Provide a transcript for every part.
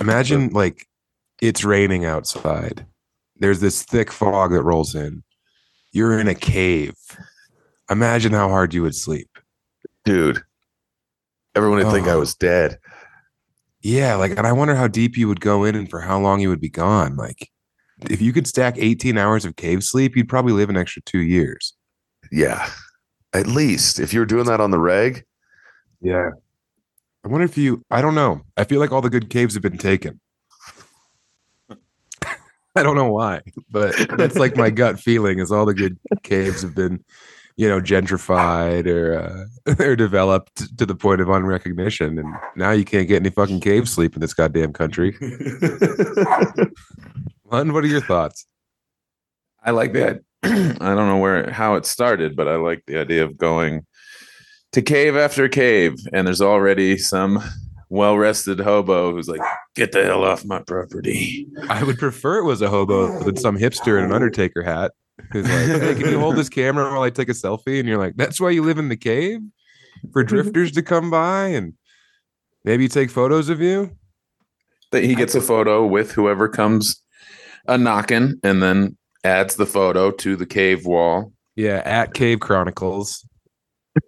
Imagine like it's raining outside. There's this thick fog that rolls in. You're in a cave. Imagine how hard you would sleep. dude. Everyone would think I Oh. was dead. Yeah, like, and I wonder how deep you would go in and for how long you would be gone. Like, if you could stack 18 hours of cave sleep, you'd probably live an extra two years. Yeah, at least if you were doing that on the reg. Yeah. I wonder if you, I don't know. I feel like all the good caves have been taken. I don't know why, but that's like my gut feeling is all the good caves have been, you know, gentrified or uh, or developed to the point of unrecognition, and now you can't get any fucking cave sleep in this goddamn country. Lon, what are your thoughts? I like that. I don't know where how it started, but I like the idea of going to cave after cave, and there's already some well rested hobo who's like, "Get the hell off my property." I would prefer it was a hobo than some hipster in an Undertaker hat who's like, "Hey, can you hold this camera while I take a selfie?" And you're like, "That's why you live in the cave for drifters to come by and maybe take photos of you." That he gets a photo with whoever comes a knocking, and then adds the photo to the cave wall. Yeah, at Cave Chronicles.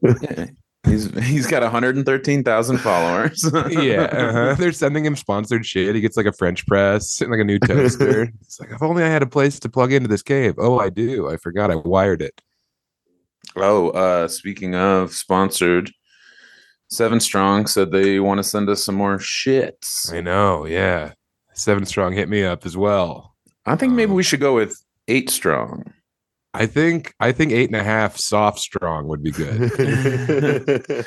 He's he's got 113,000 followers. Yeah, uh-huh. they're sending him sponsored shit. He gets like a French press and like a new toaster. It's like, if only I had a place to plug into this cave. Oh, I do. I forgot I wired it. Oh, uh, speaking of sponsored, Seven Strong said they want to send us some more shits. I know. Yeah, Seven Strong hit me up as well. I think maybe Um, we should go with Eight Strong. I think I think eight and a half soft strong would be good.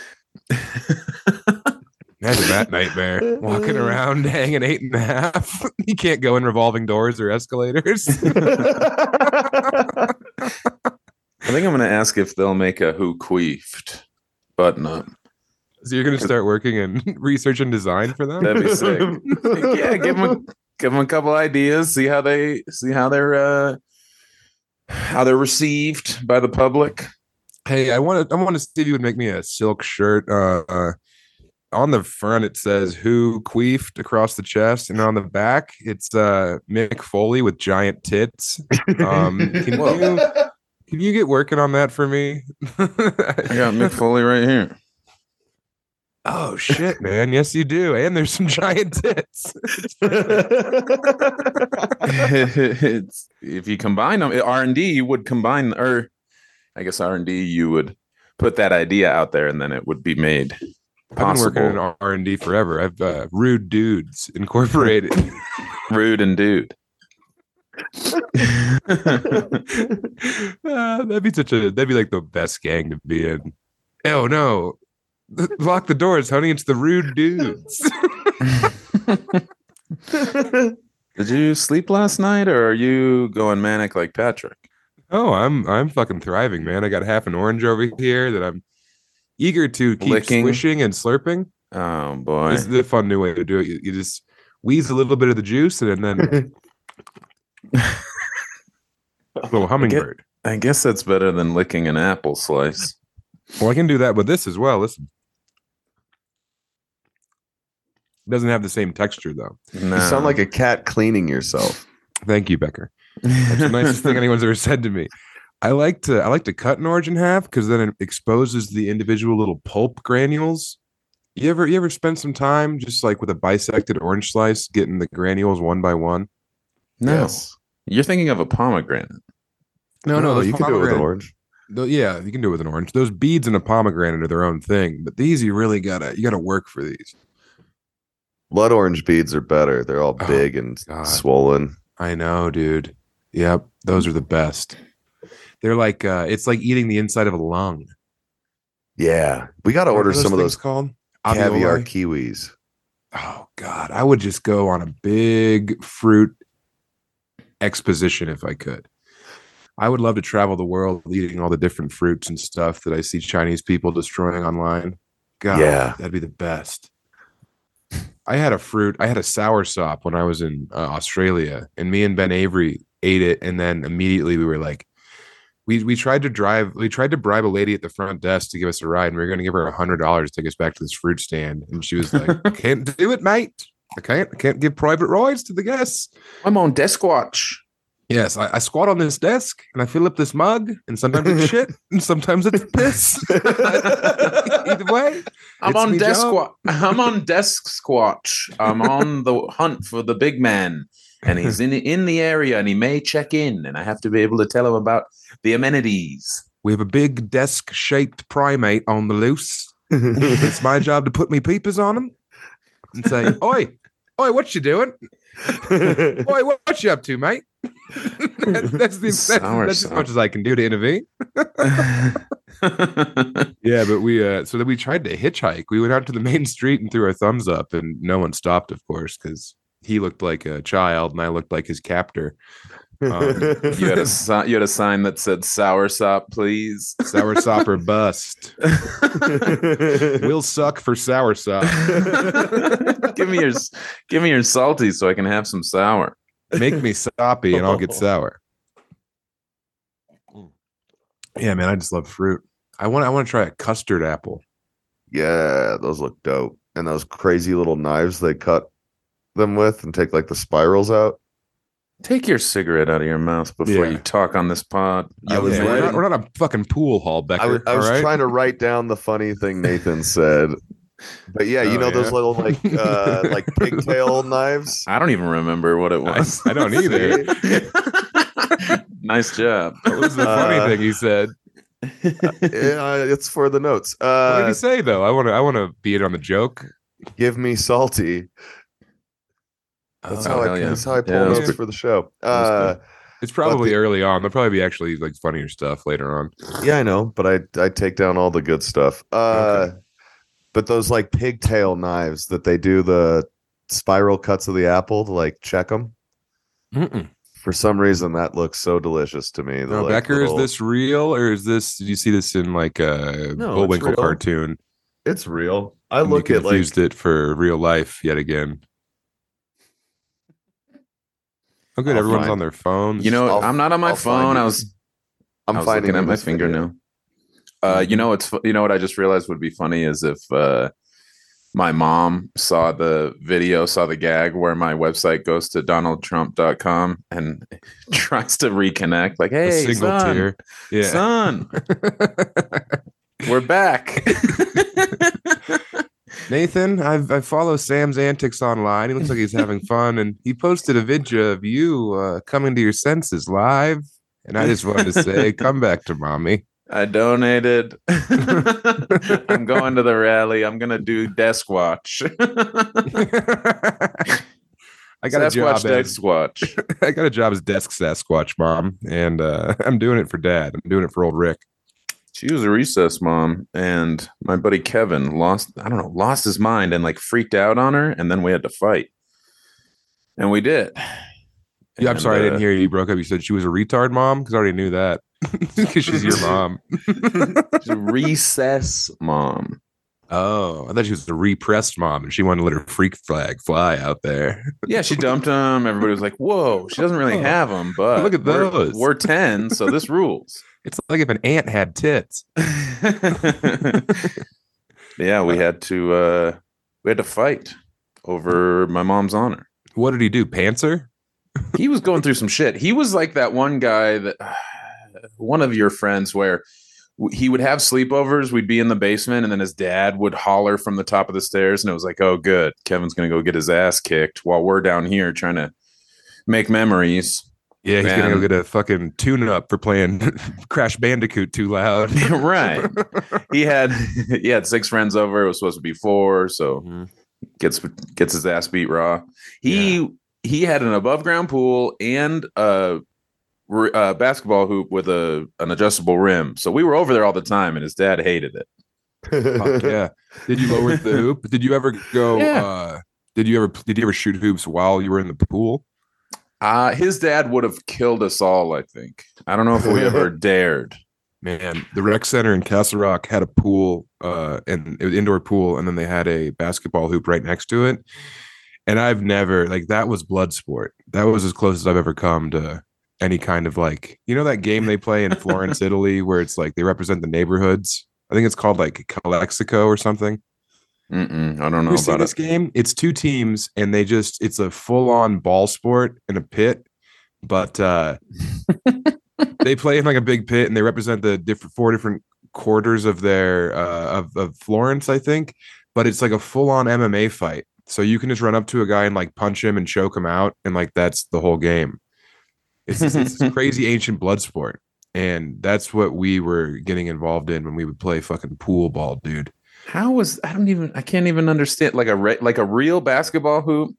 Imagine that nightmare. Walking around hanging eight and a half. you can't go in revolving doors or escalators. I think I'm going to ask if they'll make a Who Queefed button up. so you're gonna start working in research and design for them? That'd be sick. yeah, give them a, give them a couple ideas. See how they see how they're uh, how they're received by the public. Hey, I want to I want to see if you would make me a silk shirt. Uh, uh on the front it says who queefed across the chest, and on the back it's uh Mick Foley with giant tits. Um can you can you get working on that for me? I got Mick Foley right here. Oh shit, man. Yes, you do. And there's some giant tits. it's, if you combine them, R and D you would combine, or I guess R and D you would put that idea out there, and then it would be made possible. I've been working in. R and D forever. I've uh, Rude Dudes Incorporated. Rude and dude. Ah, that'd be such a that'd be like the best gang to be in. Oh no. Lock the doors, honey. It's the rude dudes. Did you sleep last night, or are you going manic like Patrick? oh, I'm I'm fucking thriving, man. I got half an orange over here that I'm eager to keep Licking. swishing and slurping. Oh boy! This is the fun new way to do it. You, you just wheeze a little bit of the juice and then a little hummingbird. I guess that's better than licking an apple slice. Well, I can do that with this as well. Listen. It doesn't have the same texture though. No. You sound like a cat cleaning yourself. Thank you, Becker. That's the nicest thing anyone's ever said to me. I like to I like to cut an orange in half because then it exposes the individual little pulp granules. You ever you ever spend some time just like with a bisected orange slice, getting the granules one by one? No, Yes. you're thinking of a pomegranate. No, no, those you can do it with an orange. tho- yeah, you can do it with an orange. Those beads in a pomegranate are their own thing, but these you really gotta you gotta work for these. Blood orange beads are better. They're all Oh, big and God. swollen. I know, dude. Yep, those are the best. They're like uh it's like eating the inside of a lung. Yeah. We got to order some of those called caviar kiwis. Oh God, I would just go on a big fruit exposition if I could. I would love to travel the world eating all the different fruits and stuff that I see Chinese people destroying online. God, Yeah. that'd be the best. I had a fruit. I had a sour sop when I was in uh, Australia, and me and Ben Avery ate it, and then immediately we were like, we we tried to drive. We tried to bribe a lady at the front desk to give us a ride, and we were going to give her a hundred dollars to take us back to this fruit stand, and she was like, "Can't do it, mate. I can't I can't give private rides to the guests. I'm on desk watch. Yes, I, I squat on this desk and I fill up this mug, and sometimes it's shit, and sometimes it's piss. Either way, I'm on desk job. squat. I'm on desk squat. I'm on the hunt for the big man, and he's in in the area, and he may check in, and I have to be able to tell him about the amenities. we have a big desk-shaped primate on the loose. It's my job to put me peepers on him and say, "Oi, oi, what you doing? Oi, what, what you up to, mate?" that's, that's the that's, that's as much as I can do to intervene. Yeah, but we uh so then we tried to hitchhike. We went out to the main street and threw our thumbs up, and no one stopped, of course, because he looked like a child and I looked like his captor. Um, you had a you had a sign that said "sour sop, please." Sour sop or bust. We'll suck for sour sop. give me your give me your salty so I can have some sour. Make me soppy and I'll get sour. Yeah, man, I just love fruit. I want I want to try a custard apple. yeah, those look dope. And those crazy little knives they cut them with and take like the spirals out. Take your cigarette out of your mouth before Yeah. you talk on this pod. I was Yeah, we're, not, we're not a fucking pool hall, Becker. I was, I was right? trying to write down the funny thing Nathan said. But yeah, you Oh, know those little like uh like pigtail knives? I don't even remember what it was. I don't either. nice job. What was the funny Uh, thing he said? yeah, it's for the notes. What did Uh he say though? I want to. I want to be in on the joke. give me salty. That's Oh, how I yeah. that's how I Yeah, pull that notes for the show. Uh It's probably the- early on. There'll probably be actually like funnier stuff later on. yeah, I know, but I I take down all the good stuff. Uh but those like pigtail knives that they do the spiral cuts of the apple to like check them. Mm-mm. For some reason that looks so delicious to me. The, Now, like, Becker, little- is this real or is this? Did you see this in like a No, Bullwinkle cartoon? it's real. I and look at like confused it for real life yet again. Oh, good. I'll Everyone's find- on their phones. You know, I'll- I'm not on my I'll phone. I was I'm I was looking at my this finger now. Uh, you know, it's you know what I just realized would be funny is if uh, my mom saw the video, saw the gag where my website goes to donaldtrump.com and tries to reconnect, like, a hey, single son, tear. Yeah. son, we're back. Nathan, I've, I follow Sam's antics online. He looks like he's having fun, and he posted a video of you uh, coming to your senses live. And I just wanted to say, come back to mommy. I donated. I'm going to the rally. I'm gonna do desk watch. I got a job. Sasquatch As, desk watch. I got a job as desk Sasquatch mom, and uh, I'm doing it for dad. I'm doing it for old Rick. She was a recess mom, and my buddy Kevin lost, I don't know, lost his mind and like freaked out on her, and then we had to fight. And we did. Yeah, I'm And, sorry, I didn't uh, hear you. You broke up. You said she was a retard mom because I already knew that because she's your mom. she's a recess mom. Oh, I thought she was the repressed mom, and she wanted to let her freak flag fly out there. Yeah, she dumped him. Everybody was like, "Whoa, she doesn't really have them." But Look at we're- those. We're, ten, so this rules. It's like if an ant had tits. yeah, we had to. uh We had to fight over my mom's honor. What did he do? Panzer? he was going through some shit. He was like that one guy that one of your friends where he would have sleepovers. We'd be in the basement, and then his dad would holler from the top of the stairs, and it was like, "Oh, good, Kevin's gonna go get his ass kicked while we're down here trying to make memories." Yeah, he's gonna go get a fucking tune up for playing Crash Bandicoot too loud. right. He had he had six friends over. It was supposed to be four, so Mhm. gets gets his ass beat raw. He he had an above ground pool and a basketball hoop with a an adjustable rim. So we were over there all the time, and his dad hated it. Fuck yeah. Did you lower the hoop? Did you ever go? Yeah. uh Did you ever? Did you ever shoot hoops while you were in the pool? Uh, his dad would have killed us all. I think. I don't know if we ever dared. Man, the rec center in Castle Rock had a pool, uh, and it was indoor pool, and then they had a basketball hoop right next to it. And I've never like that was blood sport. That was as close as I've ever come to any kind of like you know that game they play in Florence, Italy, where it's like they represent the neighborhoods. I think it's called like Calexico or something. Mm-mm, I don't know You see about this it. game? It's two teams, and they just it's a full on ball sport in a pit, but uh they play in like a big pit, and they represent the different four different quarters of their uh of, of Florence, I think. But it's like a full on MMA fight, so you can just run up to a guy and like punch him and choke him out, and like that's the whole game. It's it's this crazy ancient blood sport, and that's what we were getting involved in when we would play fucking pool ball, dude. How was I don't even I can't even understand like a re, like a real basketball hoop.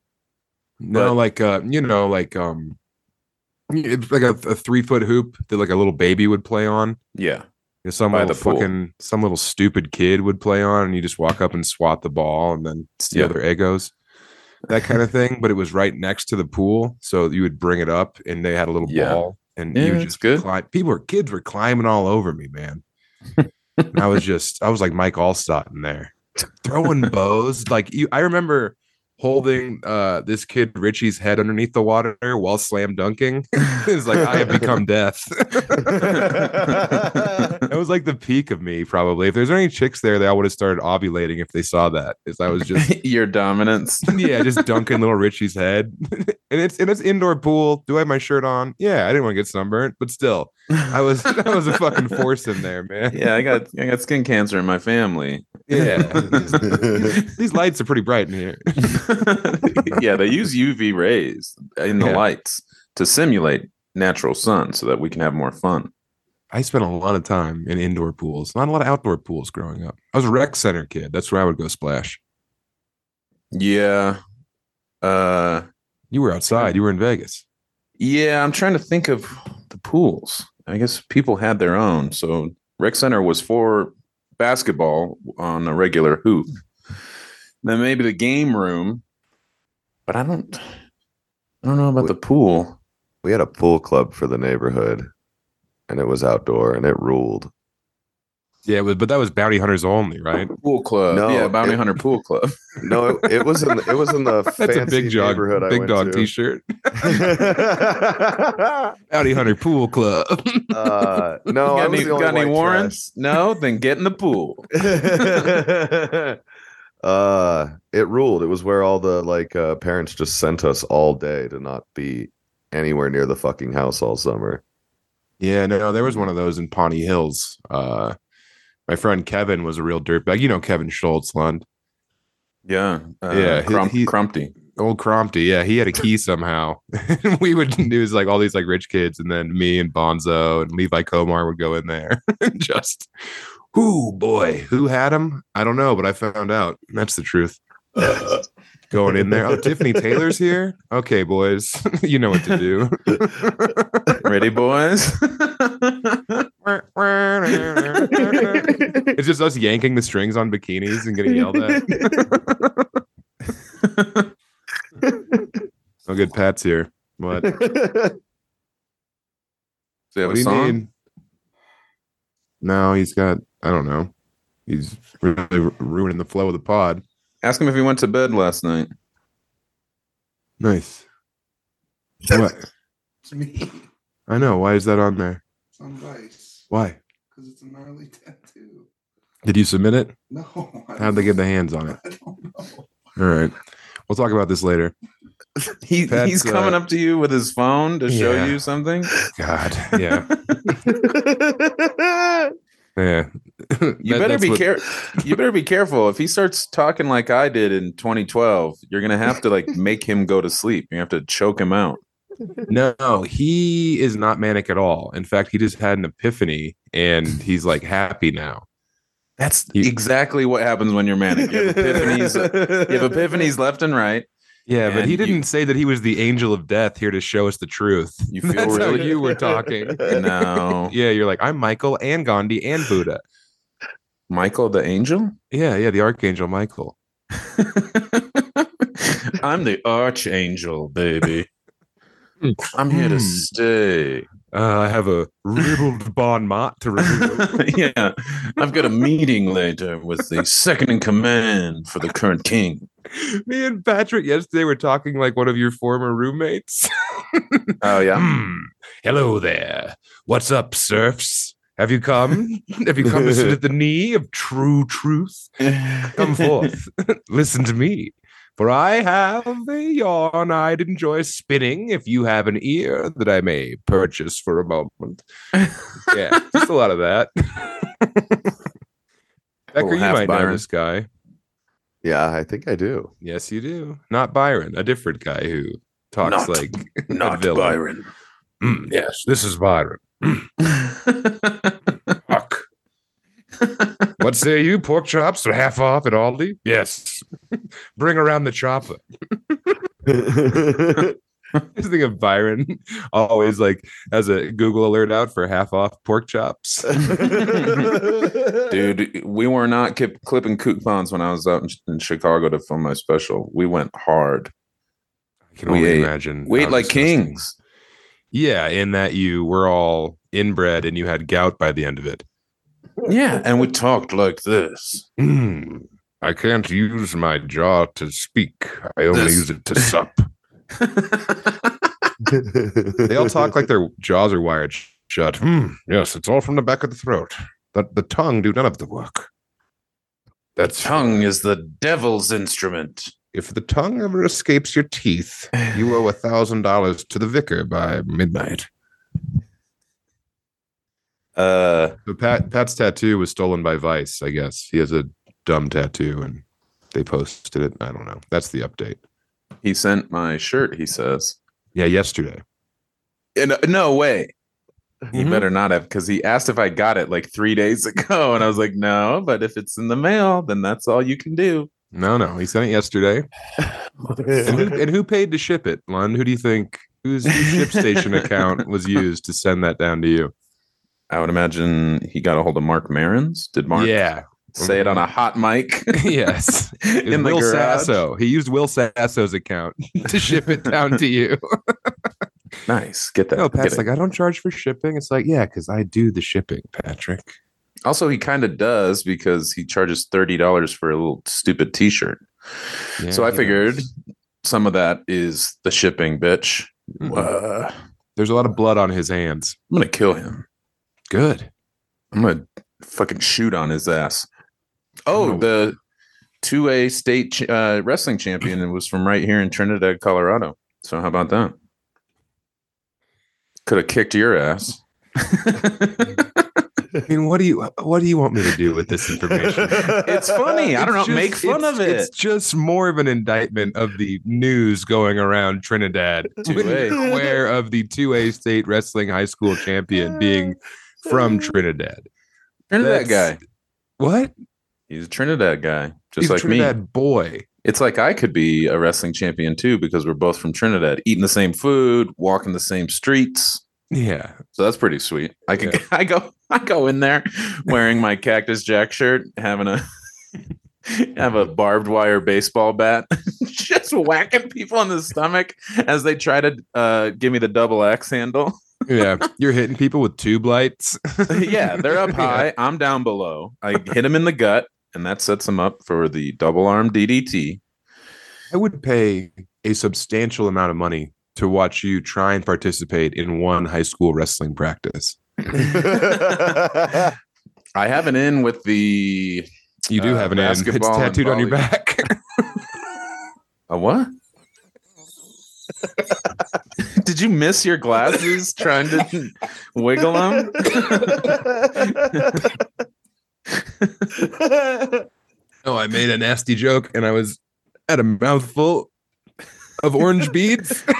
No, But- like uh, you know, like um, it's like a, a three foot hoop that like a little baby would play on. Yeah. You know, some By little the fucking some little stupid kid would play on, and you just walk up and swat the ball and then steal Yeah. their egos, that kind of thing. But it was right next to the pool, so you would bring it up, and they had a little Yeah. ball, and Yeah, you just good. climb. People were kids were climbing all over me, man. and I was just I was like Mike Alstott in there, throwing bows. Like you, I remember holding uh this kid Richie's head underneath the water while slam dunking. it's like I have become death. that was like the peak of me, probably. If there's any chicks there, they all would have started ovulating if they saw that. Is I was just Your dominance. yeah, just dunking little Richie's head. and it's and it's indoor pool. Do I have my shirt on? Yeah, I didn't want to get sunburnt, but still, I was I was a fucking force in there, man. yeah, I got I got skin cancer in my family. Yeah. These lights are pretty bright in here. yeah, they use UV rays in the Yeah. lights to simulate natural sun so that we can have more fun. I spent a lot of time in indoor pools, not a lot of outdoor pools growing up. I was a rec center kid. That's where I would go splash. Yeah. Uh You were outside. You were in Vegas. yeah, I'm trying to think of the pools. I guess people had their own. So rec center was for basketball on a regular hoop. Then maybe the game room, but I don't I don't know about the pool. we had a pool club for the neighborhood, and it was outdoor, and it ruled. Yeah, it was, but that was bounty hunters only, right? Pool club. No, yeah, Bounty it- Hunter Pool Club. No, it, it was in the, it was in the That's a big dog, neighborhood I big went dog to. T-shirt. Bounty hunter pool club. uh, no, I got was any, the only got any white warrants? No, then get in the pool. uh, it ruled. It was where all the like uh, parents just sent us all day to not be anywhere near the fucking house all summer. Yeah, no, there was one of those in Pawnee Hills. Uh, my friend Kevin was a real dirtbag. You know Kevin Schultz, Lund. Yeah. Uh, Yeah, he- Crump, he- Crumpty. Old Crompty, yeah, he had a key somehow. we would do was like all these like rich kids, and then me and Bonzo and Levi Komar would go in there. and Just, who boy, who had him? I don't know, but I found out. That's the truth. Going in there. Oh, Tiffany Taylor's here. Okay, boys, you know what to do. Ready, boys? it's just us yanking the strings on bikinis and getting yelled at. no good. Pat's here. What? Do have what a do song? need? No, he's got. I don't know. He's really ruining the flow of the pod. Ask him if he went to bed last night. Nice. What? It's me. I know. Why is that on there? It's on Vice. Why? Because it's a gnarly tattoo. Did you submit it? No. I How'd they get don't- their hands on it? I don't know. All right. We'll talk about this later. He, Pat's, he's coming uh, up to you with his phone to show Yeah. you something. God. Yeah. Yeah. You That- better be what- careful. You better be careful. If he starts talking like I did in 2012, you're gonna have to like make him go to sleep. You have to choke him out. No, he is not manic at all. In fact, he just had an epiphany and he's like happy now. That's You- exactly what happens when you're manic. You have epiphanies. you have epiphanies left and right. Yeah, but he didn't say that he was the angel of death here to show us the truth. You feel That's how you were talking. no. Yeah, you're like, I'm Michael and Gandhi and Buddha. Michael the angel. Yeah, yeah, the archangel Michael. I'm the archangel, baby. I'm here to Hmm. stay. Uh, I have a ribbled bon mot to remove. yeah, I've got a meeting later with the second in command for the current king. Me and Patrick yesterday were talking like one of your former roommates. Oh yeah, Hmm. Hello there. What's up, serfs? Have you come? Have you come to sit at the knee of true truth? Come forth, listen to me. For I have a yarn I'd enjoy spinning if you have an ear that I may purchase for a moment. Yeah, just a lot of that. Becker, you half might know this guy. Yeah, I think I do. Yes, you do. Not Byron, a different guy who talks Not- like a Not villain. Byron. "Mm, yes, this is Byron. Fuck. what say you? Pork chops are half off at Aldi? Yes. Bring around the chopper. I just think of Byron always like as a Google alert out for half off pork chops. Dude, we were not kip- clipping coupons when I was out in, in Chicago to film my special. We went hard. I can We only ate- imagine. We ate like kings. Yeah, in that you were all inbred and you had gout by the end of it. Yeah, and we talked like this. Mm, I can't use my jaw to speak. I only This- use it to sup. They all talk like their jaws are wired sh- shut. Hmm, yes, it's all from the back of the throat. The, the tongue do none of the work. That's Tongue is the devil's instrument. If the tongue ever escapes your teeth, you owe a thousand dollars to the vicar by midnight. Uh, So Pat Pat's tattoo was stolen by Vice, I guess. He has a dumb tattoo and they posted it. I don't know. That's the update. he sent my shirt, he says. Yeah, yesterday. And, uh, no way. He Mhm. better not have, because he asked if I got it like three days ago. And I was like, no, but if it's in the mail, then that's all you can do. No, no, he sent it yesterday. And who, and who paid to ship it, Lon? Who do you think whose ship station account was used to send that down to you? I would imagine he got a hold of Marc Maron's. Did Mark Yeah. say it on a hot mic? yes. In the Will garage? Sasso. He used Will Sasso's account to ship it down to you. Nice. Get that. No, Get Pat's it. like, I don't charge for shipping. It's like, yeah, because I do the shipping, Patrick. Also, he kind of does because he charges thirty dollars for a little stupid T-shirt. Yeah, so I figured does. some of that is the shipping, bitch. Mhm. Uh, there's a lot of blood on his hands. I'm gonna kill him. Good. I'm gonna fucking shoot on his ass. Oh, Oh. the two A state ch- uh, wrestling champion and was from right here in Trinidad, Colorado. So how about that? Could have kicked your ass. I mean, what do you what do you want me to do with this information? It's funny. I don't know. It's make fun of it. It's just more of an indictment of the news going around Trinidad. When 2A. you're aware of the 2A state wrestling high school champion being from Trinidad. Trinidad That's- guy. What? He's a Trinidad guy, just He's like a Trinidad me. boy. It's like I could be a wrestling champion too because we're both from Trinidad, eating the same food, walking the same streets. Yeah. So that's pretty sweet. I can I go I go in there wearing my Cactus Jack shirt, having a have a barbed wire baseball bat, just whacking people in the stomach as they try to uh, give me the double axe handle. Yeah. You're hitting people with tube lights. yeah, they're up Yeah. high. I'm down below. I hit them in the gut, and that sets them up for the double arm DDT. I would pay a substantial amount of money to watch you try and participate in one high school wrestling practice. I have an in with the You do Uh, have an end. It's tattooed on your back. a what? Did you miss your glasses trying to wiggle them? oh, I made a nasty joke and I was at a mouthful of orange beads.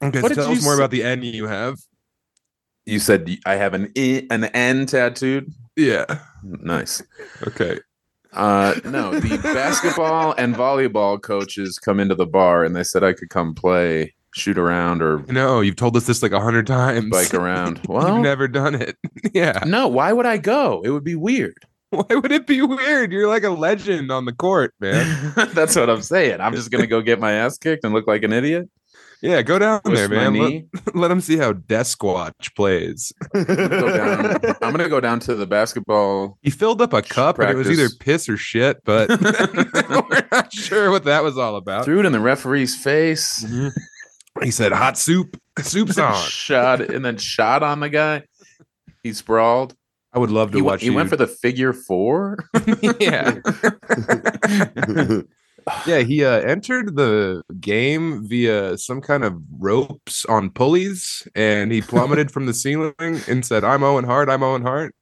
Okay, What so tell us more say? about the N you have. You said I have an I, an N tattooed. Yeah. Nice. Okay. Uh, no, the basketball and volleyball coaches come into the bar and they said I could come play, shoot around, or No, you've told us this like a hundred times. bike around. Well, you've never done it. Yeah. no. Why would I go? It would be weird. Why would it be weird? You're like a legend on the court, man. That's what I'm saying. I'm just gonna go get my ass kicked and look like an idiot. Yeah, go down there, man. Let, let them see how Desquatch plays. Go. I'm gonna go down to the basketball. He filled up a cup and it was either piss or shit, but we're not sure what that was all about. Threw it in the referee's face. Mhm. He said, "Hot soup, soup's on." shot and then shot on the guy. He sprawled. I would love to He, watch. he you. went for the figure four. yeah, yeah. He uh, entered the game via some kind of ropes on pulleys, and he plummeted from the ceiling and said, "I'm Owen Hart. I'm Owen Hart."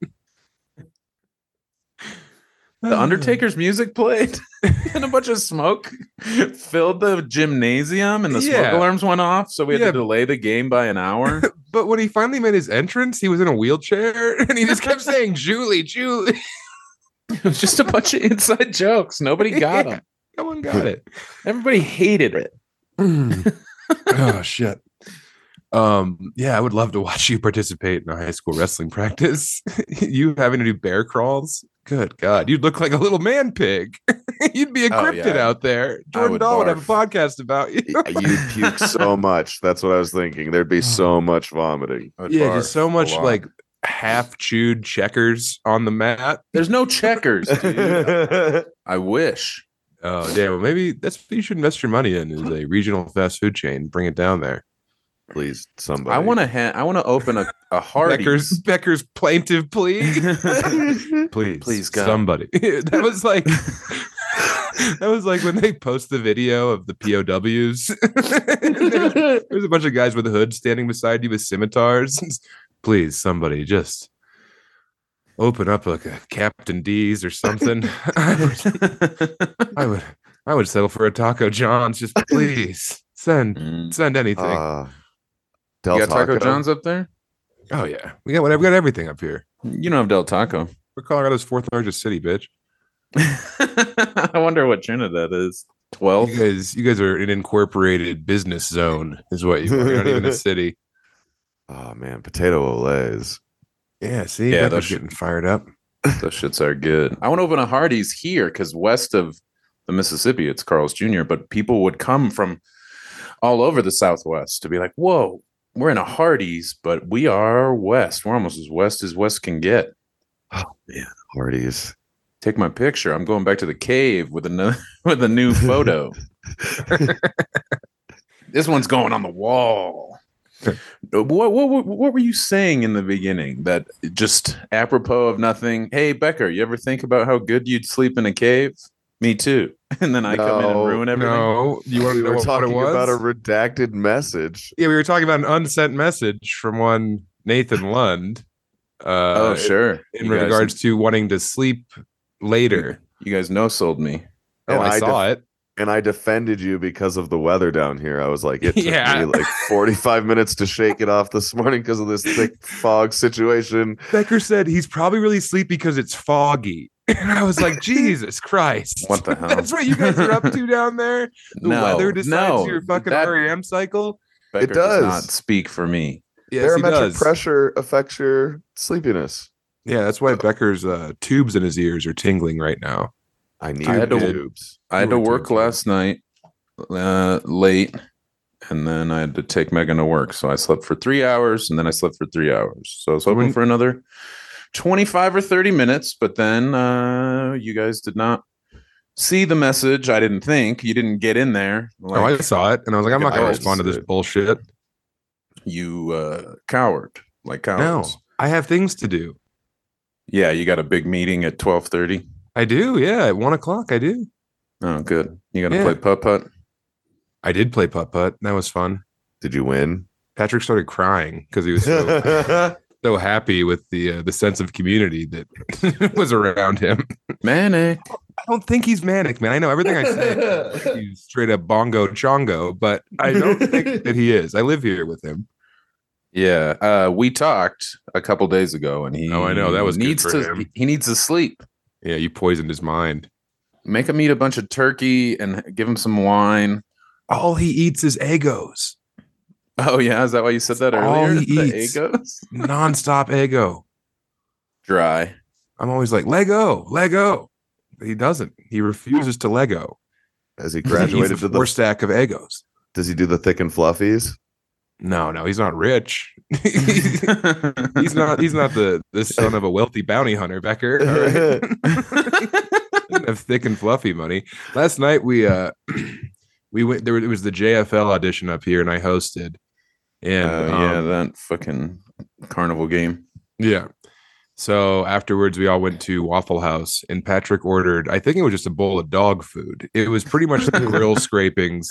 The Undertaker's music played, and a bunch of smoke filled the gymnasium, and the smoke Yeah. alarms went off. So we had Yeah. to delay the game by an hour. But when he finally made his entrance, he was in a wheelchair, and he just kept saying, "Julie, Julie." it was just a bunch of inside jokes. Nobody got Yeah. them. No one got it. Everybody hated it. oh shit. Um, yeah, I would love to watch you participate in a high school wrestling practice. you having to do bear crawls. Good God, you'd look like a little man pig. you'd be a Oh, cryptid yeah. out there. Jordan would Dahl would have a podcast about you. You'd puke so much. That's what I was thinking. There'd be so much vomiting. Yeah, barf just so much like half chewed checkers on the mat. There's no checkers, dude. I wish. Oh, damn! Well, maybe that's what you should invest your money in is a regional fast food chain. Bring it down there. Please, somebody. I want to. Ha- I want to open a a Hardee's. Becker's Becker's plaintive plea. please, Please, God. somebody. that was like that was like when they post the video of the POWs. there's, there's a bunch of guys with hoods standing beside you with scimitars. please, somebody, just open up like a Captain D's or something. I would, I would, I would settle for a Taco John's. Just please send Mm. send anything. Uh, Del You got Taco Taco? John's up there? oh yeah, we got whatever. We got everything up here. You don't have Del Taco. We're Colorado's fourth largest city, bitch. I wonder what Trinidad is. Twelve. You guys, you guys are an incorporated business zone, is what you are. You're not even a city. Oh man, potato Olés. Yeah, see, Yeah, those getting fired up. Those shits are good. I want to open a Hardee's here because west of the Mississippi, it's Carl's Jr. But people would come from all over the Southwest to be like, "Whoa, we're in a Hardee's, but we are west. We're almost as west as west can get." Oh man, Hardee's. Take my picture. I'm going back to the cave with a with a new photo. this one's going on the wall. What, what what what were you saying in the beginning? That just apropos of nothing. Hey Becker, you ever think about how good you'd sleep in a cave? Me too. And then I come in and ruin everything. No, you want to know were what, talking it was? about a redacted message. yeah, we were talking about an unsent message from one Nathan Lund. Uh, oh sure. in You guys- regards to wanting to sleep later. you guys no sold me. Oh, And I, I saw it. And I defended you because of the weather down here. I was like, it took Yeah. me like 45 minutes to shake it off this morning because of this thick fog situation. Becker said he's probably really sleepy because it's foggy. And I was like, Jesus Christ. What the hell? That's what you guys are up to down there? The no, weather decides no, your fucking that- REM cycle? Becker it does. not speak for me. Yes, he Barometric does. pressure affects your sleepiness. Yeah, that's why Becker's uh, tubes in his ears are tingling right now. I need I had to- tubes. I had to work last night uh, late, and then I had to take Megan to work. So I slept for three hours, and then I slept for three hours. So I was hoping for another twenty-five or thirty minutes, but then uh, you guys did not see the message. I didn't think you didn't get in there. oh, I saw it, and I was like, I'm not going to respond to this bullshit. you uh, coward, like No. I have things to do. Yeah, you got a big meeting at twelve thirty. I do. Yeah, at one o'clock, I do. Oh, good. You gonna Yeah. play putt putt? I did play putt putt. That was fun. Did you win? Patrick started crying because he was so, so happy with the uh, the sense of community that was around him. Manic. I don't think he's manic, man. I know everything I say. he's straight up bongo chongo, but I don't think that he is. I live here with him. Yeah, uh, we talked a couple days ago, and he. Oh, I know. That was needs to. him. He needs to sleep. Yeah, you poisoned his mind. Make him eat a bunch of turkey and give him some wine. All he eats is Eggos, Oh yeah, is that why you said that earlier? All earlier? he The eats. Eggos? nonstop Eggo. Dry. I'm always like Lego, Lego. He doesn't. He refuses to Lego. Has he He graduated eats to the four stack of Eggos. Does he do the thick and fluffies? No, no, he's not rich. he's not. He's not the the son of a wealthy bounty hunter, Becker. all right? Doesn't thick and fluffy money. Last night we uh we went there. It was the JFL audition up here, and I hosted. And Uh, yeah, um, that fucking carnival game. yeah. So afterwards, we all went to Waffle House, and Patrick ordered. I think it was just a bowl of dog food. It was pretty much the grill scrapings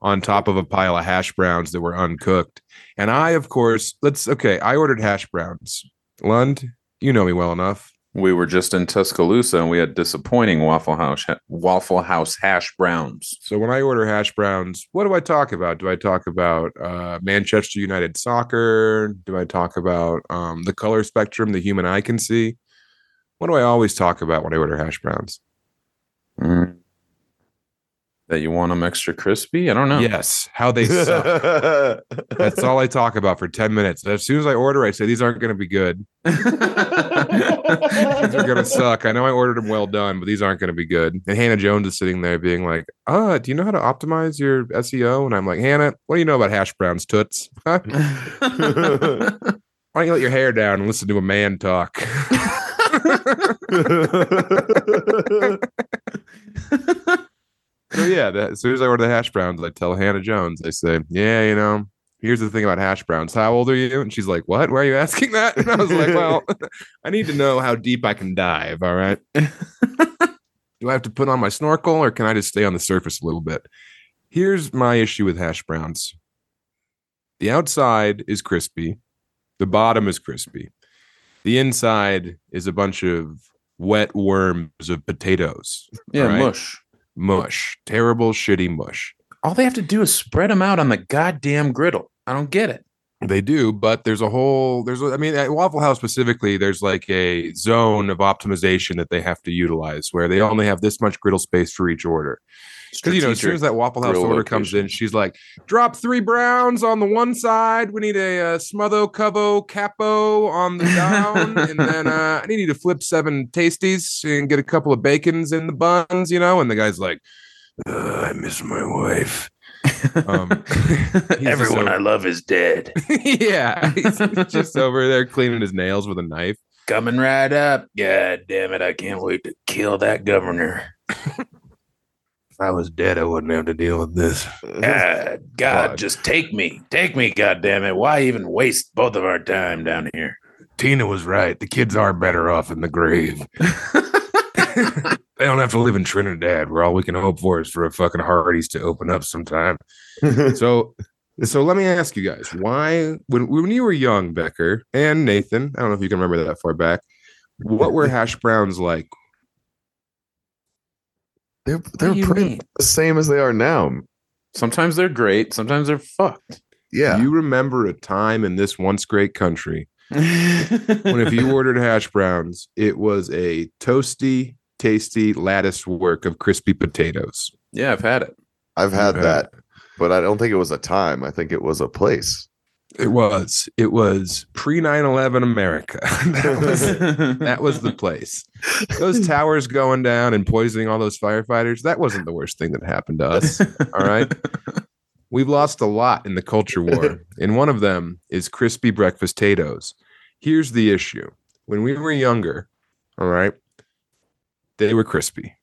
on top of a pile of hash browns that were uncooked. And I, of course, let's okay. I ordered hash browns. Lund, you know me well enough. We were just in Tuscaloosa and we had disappointing Waffle House Waffle House hash browns. So when I order hash browns, what do I talk about? Do I talk about uh, Manchester United soccer? Do I talk about um, the color spectrum the human eye can see? What do I always talk about when I order hash browns? Mm. That you want them extra crispy? I don't know. Yes, how they suck. That's all I talk about for 10 minutes. As soon as I order, I say, these aren't going to be good. These are going to suck. I know I ordered them well done, but these aren't going to be good. And Hannah Jones is sitting there being like, uh, do you know how to optimize your SEO? And I'm like, Hannah, what do you know about hash browns, toots? Why don't you let your hair down and listen to a man talk? so yeah, that, as soon as I order the hash browns, I tell Hannah Jones, I say, yeah, you know, here's the thing about hash browns. How old are you? And she's like, what? Why are you asking that? And I was like, well, I need to know how deep I can dive. All right. Do I have to put on my snorkel or can I just stay on the surface a little bit? Here's my issue with hash browns. The outside is crispy. The bottom is crispy. The inside is a bunch of wet worms of potatoes. yeah, Right. mush. Mush. Terrible, shitty mush. All they have to do is spread them out on the goddamn griddle. I don't get it. They do, but there's a whole there's a- I mean at Waffle House specifically, there's like a zone of optimization that they have to utilize where they only have this much griddle space for each order. Because you know, as soon as that Waffle House grill order comes in, she's like, drop three browns on the one side. We need a uh, smotho covo capo on the down, and then uh, I need you to flip seven tasties and get a couple of bacons in the buns, you know. And the guy's like, "Uh, I miss my wife. Um, Everyone just I love is dead. yeah, he's just over there cleaning his nails with a knife. Coming right up. God damn it. I can't wait to kill that governor. If I was dead, I wouldn't have to deal with this. Ah, God, God, God. just take me. Take me, God damn it. Why even waste both of our time down here? Tina was right. The kids are better off in the grave. they don't have to live in Trinidad, where all we can hope for is for a fucking Hardee's to open up sometime. So, so let me ask you guys: Why, when when you were young, Becker and Nathan, I don't know if you can remember that far back. What were hash browns like? They're they're pretty mean? the same as they are now. Sometimes they're great. Sometimes they're fucked. Yeah. You remember a time in this once great country when if you ordered hash browns, it was a toasty, tasty lattice work of crispy potatoes. yeah, I've had it. I've had Yeah. that, but I don't think it was a time. I think it was a place. It was. It was pre 9-11 America. that was that was the place. Those towers going down and poisoning all those firefighters, that wasn't the worst thing that happened to us. All right. We've lost a lot in the culture war, and one of them is crispy breakfast potatoes. Here's the issue: when we were younger, all right, they were crispy,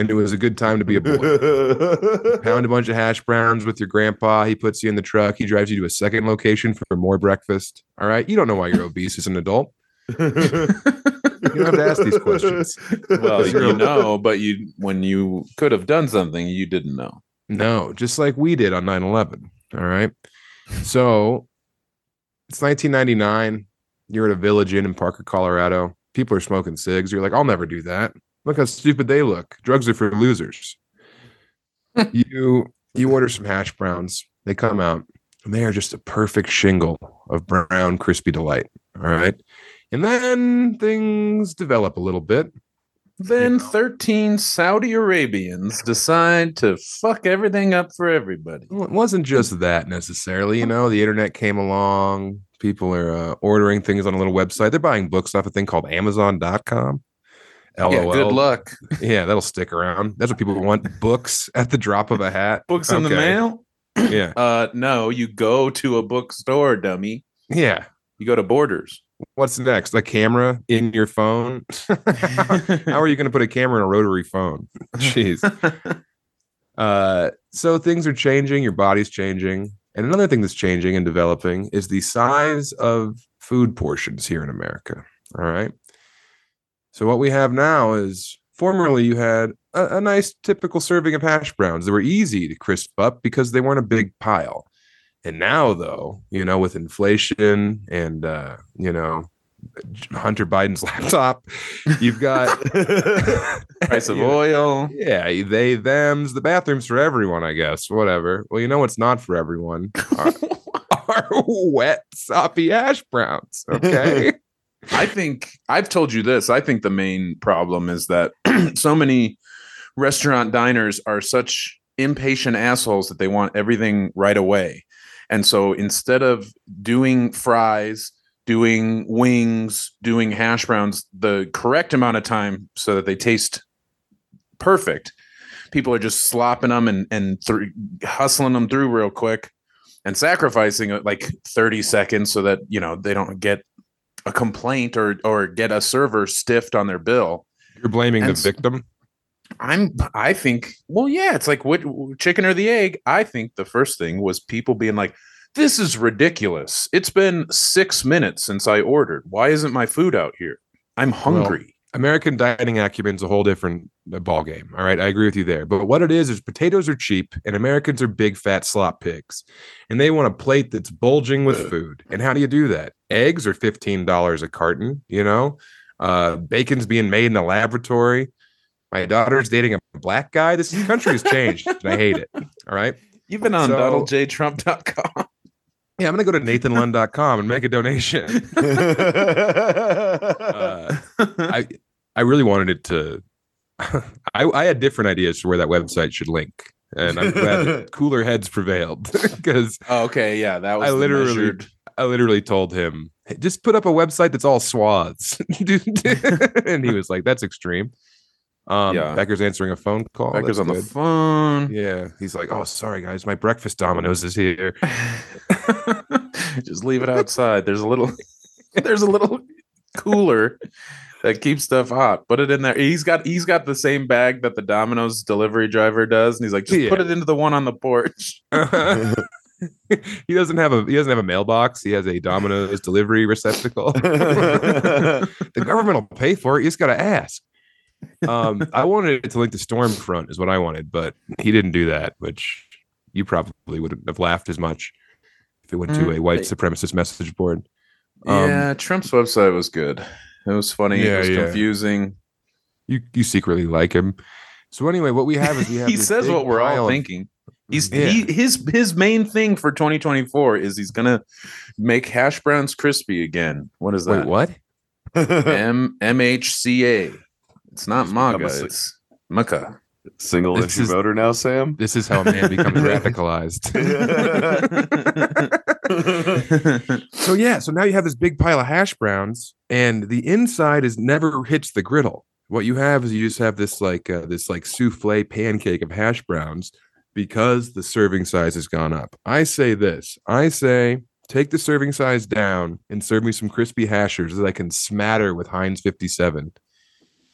and it was a good time to be a boy. Pound a bunch of hash browns with your grandpa. He puts you in the truck. He drives you to a second location for more breakfast. All right, you don't know why you're obese as an adult. You don't have to ask these questions. well, You're you a- know, but you when you could have done something, you didn't know. No, just like we did on 9 11. All right. So it's 1999. You're at a village inn in Parker, Colorado. People are smoking cigs. You're like, I'll never do that. Look how stupid they look. Drugs are for losers. you you order some hash browns. They come out and they are just a perfect shingle of brown, crispy delight. All right. And then things develop a little bit. Then 13 Saudi Arabians decide to fuck everything up for everybody. Well, it wasn't just that necessarily. You know, the internet came along. People are uh, ordering things on a little website. They're buying books off a thing called Amazon.com. LOL. Yeah, good luck. Yeah, that'll stick around. That's what people want. Books at the drop of a hat. Books in the mail? Yeah. Uh no, you go to a bookstore, dummy. Yeah. You go to Borders. What's next? A camera in your phone? How are you going to put a camera in a rotary phone? Jeez. Uh, So things are changing, your body's changing. And another thing that's changing and developing is the size of food portions here in America. All right. So what we have now is formerly you had a, a nice typical serving of hash browns. They were easy to crisp up because they weren't a big pile. And now though, you know, with inflation and uh, you know, Hunter Biden's laptop, you've got Price of oil. yeah, they, them's, the bathrooms for everyone, I guess. Whatever. Well, you know what's not for everyone? Are, are wet, soppy hash browns. Okay. I think I've told you this. I think the main problem is that so many restaurant diners are such impatient assholes that they want everything right away. And so instead of doing fries, doing wings, doing hash browns the correct amount of time so that they taste perfect, people are just slopping them and and thr hustling them through real quick and sacrificing uh, like 30 seconds so that, you know, they don't get a complaint or or get a server stiffed on their bill. You're blaming And the victim. I'm I think well yeah it's like what chicken or the egg I think the first thing was people being like this is ridiculous it's been 6 minutes since I ordered why isn't my food out here I'm hungry American dining acumen's a whole different uh, ball game. All right, I agree with you there. But what it is is potatoes are cheap, and Americans are big fat slop pigs, and they want a plate that's bulging with food. And how do you do that? Eggs are fifteen dollars a carton. You know, uh, bacon's being made in a laboratory. My daughter's dating a black guy. This country has changed, and I hate it. All right. you've been on So- donaldjtrump.com Yeah, I'm gonna go to nathanlund.com and make a donation. Uh, I I really wanted it to. I, I had different ideas for where that website should link, and I'm glad that cooler heads prevailed because oh, okay yeah that was I literally- measured- I literally told him "Hey, just put up a website that's all swaths, and he was like, "That's extreme." Um, Yeah. Becker's answering a phone call. Becker's That's on the phone Yeah, he's like, "Oh, sorry guys, my breakfast Domino's is here." just leave it outside there's a little there's a little cooler that keeps stuff hot put it in there he's got he's got the same bag that the domino's delivery driver does and he's like just put it into the one on the porch he doesn't have a he doesn't have a mailbox. He has a Domino's delivery receptacle. the government will pay for it. You just got to ask. Um, I wanted it to link to Stormfront, is what I wanted, but he didn't do that, which you probably wouldn't have laughed as much if it went to Mm, a white supremacist message board. Um, yeah trump's website was good it was funny Yeah, it was yeah. confusing You you secretly like him. So anyway, what we have is we have he says what we're all thinking he's Yeah. he his his main thing for 2024 is he's gonna make hash browns crispy again what is that Wait, what? M MHCA. It's not MAGA. become a It's MACA. Single This issue is- voter now, Sam. This is how a man becomes radicalized. So yeah, so now you have this big pile of hash browns, and the inside is never hits the griddle. What you have is you just have this like uh, this like souffle pancake of hash browns because the serving size has gone up. I say this. I say take the serving size down and serve me some crispy hashers that I can smatter with Heinz 57,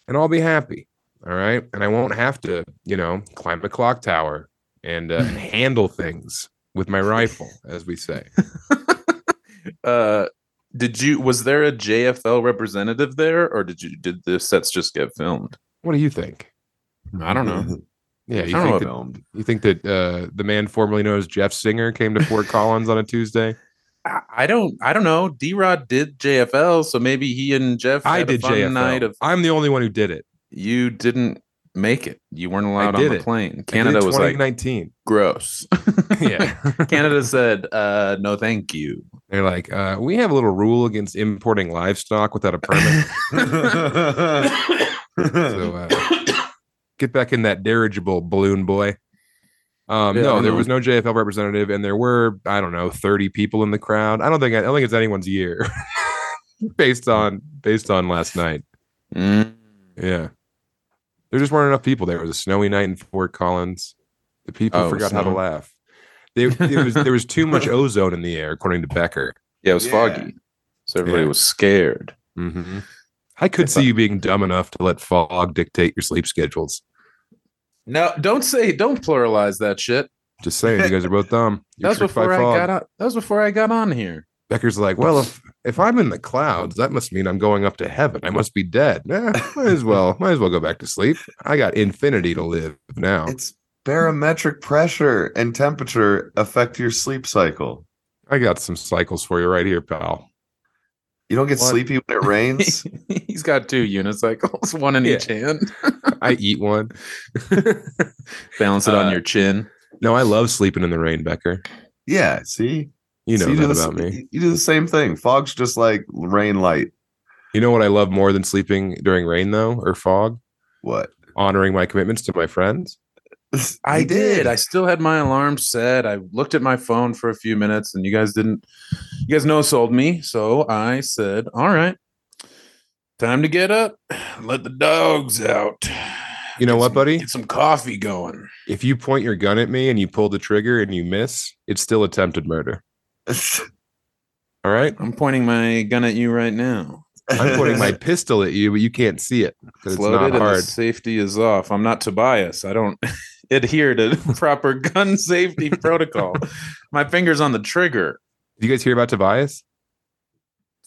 and I'll be happy. All right, and I won't have to, you know, climb a clock tower and, uh, and handle things with my rifle, as we say. uh, did you? Was there a JFL representative there, or did you? Did the sets just get filmed? What do you think? I don't know. Yeah, I you don't think, know that, Filmed. you think that uh, the man formerly known as Jeff Singer came to Fort Collins on a Tuesday? I, don't. I don't know. D Rod did JFL, so maybe he and Jeff. I had a did fun JFL. Night of I'm the only one who did it. you didn't make it. You weren't allowed on the it. plane. I did it Canada was like 19. gross. yeah, Canada said, uh, "No, thank you." they're like, uh, we have a little rule against importing livestock without a permit. so uh, get back in that dirigible balloon boy. Um, Yeah, no, there was no JFL representative, and there were I don't know 30 people in the crowd. I don't think I don't think it's anyone's year, based on based on last night. Mm. Yeah. There just weren't enough people there. It was a snowy night in Fort Collins. The people Oh, forgot how to laugh. They, there was there was too much ozone in the air, according to Becker. Yeah, it was Yeah. foggy, so everybody Yeah. was scared. hmm I could see you being dumb enough to let fog dictate your sleep schedules. No, don't say don't pluralize that shit. Just saying, you guys are both dumb. That You're was before I fog. got on. That was before I got on here. Becker's like, well, if if I'm in the clouds, that must mean I'm going up to heaven. I must be dead. Eh, might as well, might as well go back to sleep. I got infinity to live now. It's barometric pressure and temperature affect your sleep cycle. I got some cycles for you right here, pal. You don't get What? sleepy when it rains. He's got two unicycles, one in Yeah. each hand. I eat one. Balance it on Uh, your chin. No, I love sleeping in the rain, Becker. yeah, see, You know So do that the- about me. You do the same thing. Fog's just like rain light. You know what I love more than sleeping during rain, though, or fog? What? Honoring my commitments to my friends. I did. I still had my alarm set. I looked at my phone for a few minutes and you guys didn't you guys no sold me. So I said, All right, time to get up. Let the dogs out. You know Get what, some- buddy? Get some coffee going. If you point your gun at me and you pull the trigger and you miss, it's still attempted murder. All right. I'm pointing my gun at you right now. I'm pointing my pistol at you, but you can't see it because It's not hard. safety is off. I'm not Tobias. I don't adhere to proper gun safety protocol. My finger's on the trigger. Did you guys hear about Tobias?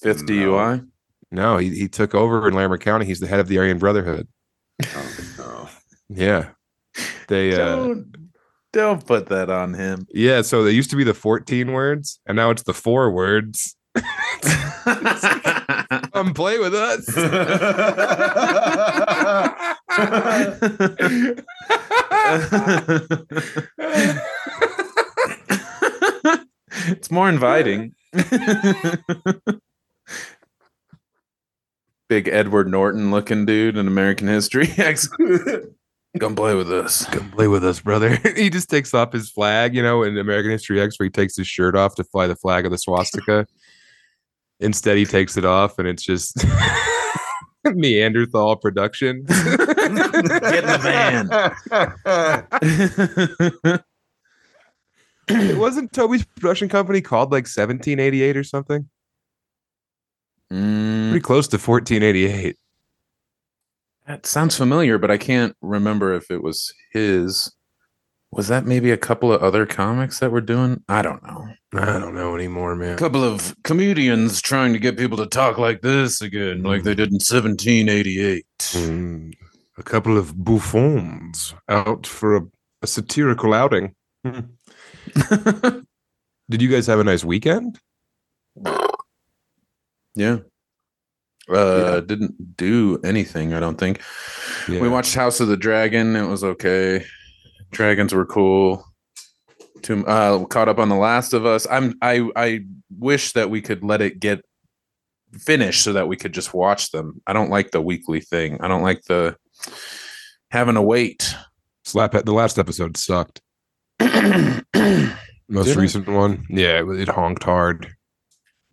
Fifth No. DUI. No, he, he took over in Larimer County. He's the head of the Aryan Brotherhood. Oh, no. Yeah. They uh Don't, don't put that on him. yeah, so they used to be the 14 words, and now it's the four words. Come play with us. It's more inviting. Big Edward Norton looking dude in American History X. Come play with us. Come play with us, brother. he just takes off his flag, you know, in American History X, where he takes his shirt off to fly the flag of the swastika. Instead, he takes it off, and it's just Neanderthal production. Get in the it wasn't Toby's production company called like 1788 or something. Mm, Pretty close to 1488. that sounds familiar, but I can't remember if it was his. Was that maybe a couple of other comics that were doing? I don't know. I don't know anymore, man. A couple of comedians trying to get people to talk like this again, like they did in 1788. Mm, a couple of bouffons out for a, a satirical outing. Did you guys have a nice weekend? yeah. Uh, didn't do anything. I don't think Yeah. we watched House of the Dragon. It was okay. Dragons were cool. Too, uh, caught up on The Last of Us. I'm I I wish that we could let it get finished so that we could just watch them. I don't like the weekly thing. I don't like the having to wait. Slap the last episode sucked. Most Did it? recent one, yeah, it, it honked hard.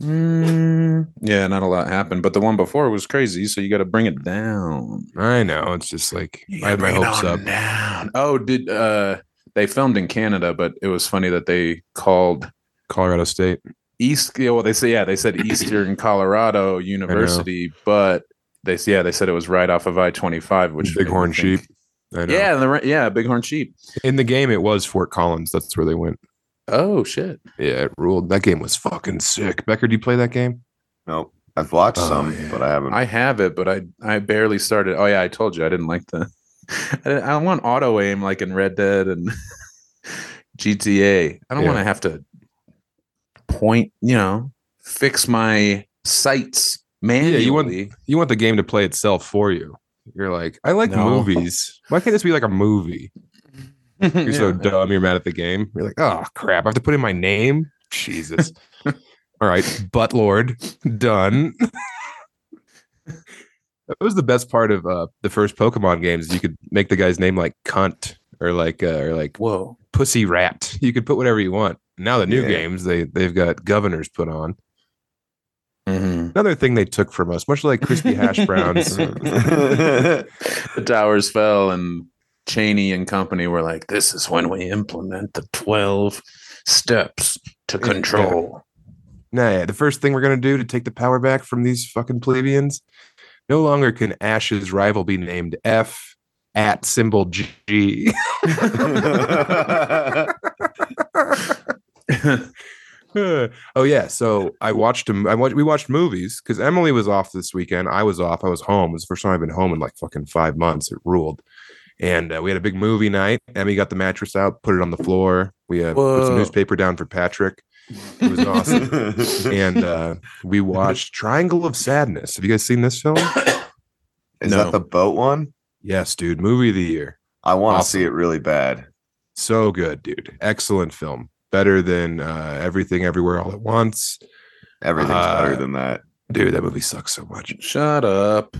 Mm, yeah, not a lot happened, but the one before was crazy. So you got to bring it down. I know it's just like I had my gotta bring it hopes up. Down. Oh, did uh they filmed in Canada, but it was funny that they called Colorado State. East. Yeah, well, they say yeah, they said Eastern Colorado University, but they yeah they said it was right off of I twenty five, which Bighorn sheep. I know. Yeah, the yeah, Bighorn sheep. In the game, it was Fort Collins. That's where they went. Oh shit. Yeah, it ruled. That game was fucking sick. Becker, do you play that game? Nope. I've watched Oh, some, yeah. but I haven't. I have it, but I I barely started. Oh yeah, I told you I didn't like the. I, didn't- I want auto aim like in Red Dead and GTA. I don't Yeah. want to have to point. You know, fix my sights manually. you want- You want the game to play itself for you. You're like, I like No. movies. Why can't this be like a movie? You're so Yeah. dumb. You're mad at the game. You're like, oh crap! I have to put in my name. Jesus. All right, butt lord, done. that was the best part of uh, the first Pokemon games. You could make the guy's name like cunt or like uh, or like Whoa. pussy rat. You could put whatever you want. Now the new Yeah. games they they've got governors put on. Mhm. Another thing they took from us, much like crispy hash browns. the towers fell, and Cheney and company were like, "This is when we implement the twelve steps to control." Nah, yeah, the first thing we're gonna do to take the power back from these fucking plebeians, no longer can Ash's rival be named F, at symbol G. oh yeah, so I watched him. I watched. We watched movies because Emily was off this weekend. I was off. I was home. It was the first time I've been home in like fucking five months. It ruled. And uh, we had a big movie night. Emmy got the mattress out, put it on the floor. We uh, put some newspaper down for Patrick. It was awesome. and uh, we watched Triangle of Sadness. Have you guys seen this film? Is No. that the boat one? yes, dude. Movie of the year. I want to Awesome. see it really bad. So good, dude. Excellent film. Better than uh, Everything Everywhere All at Once. Everything's Uh, better than that. Dude, that movie sucks so much. Shut up.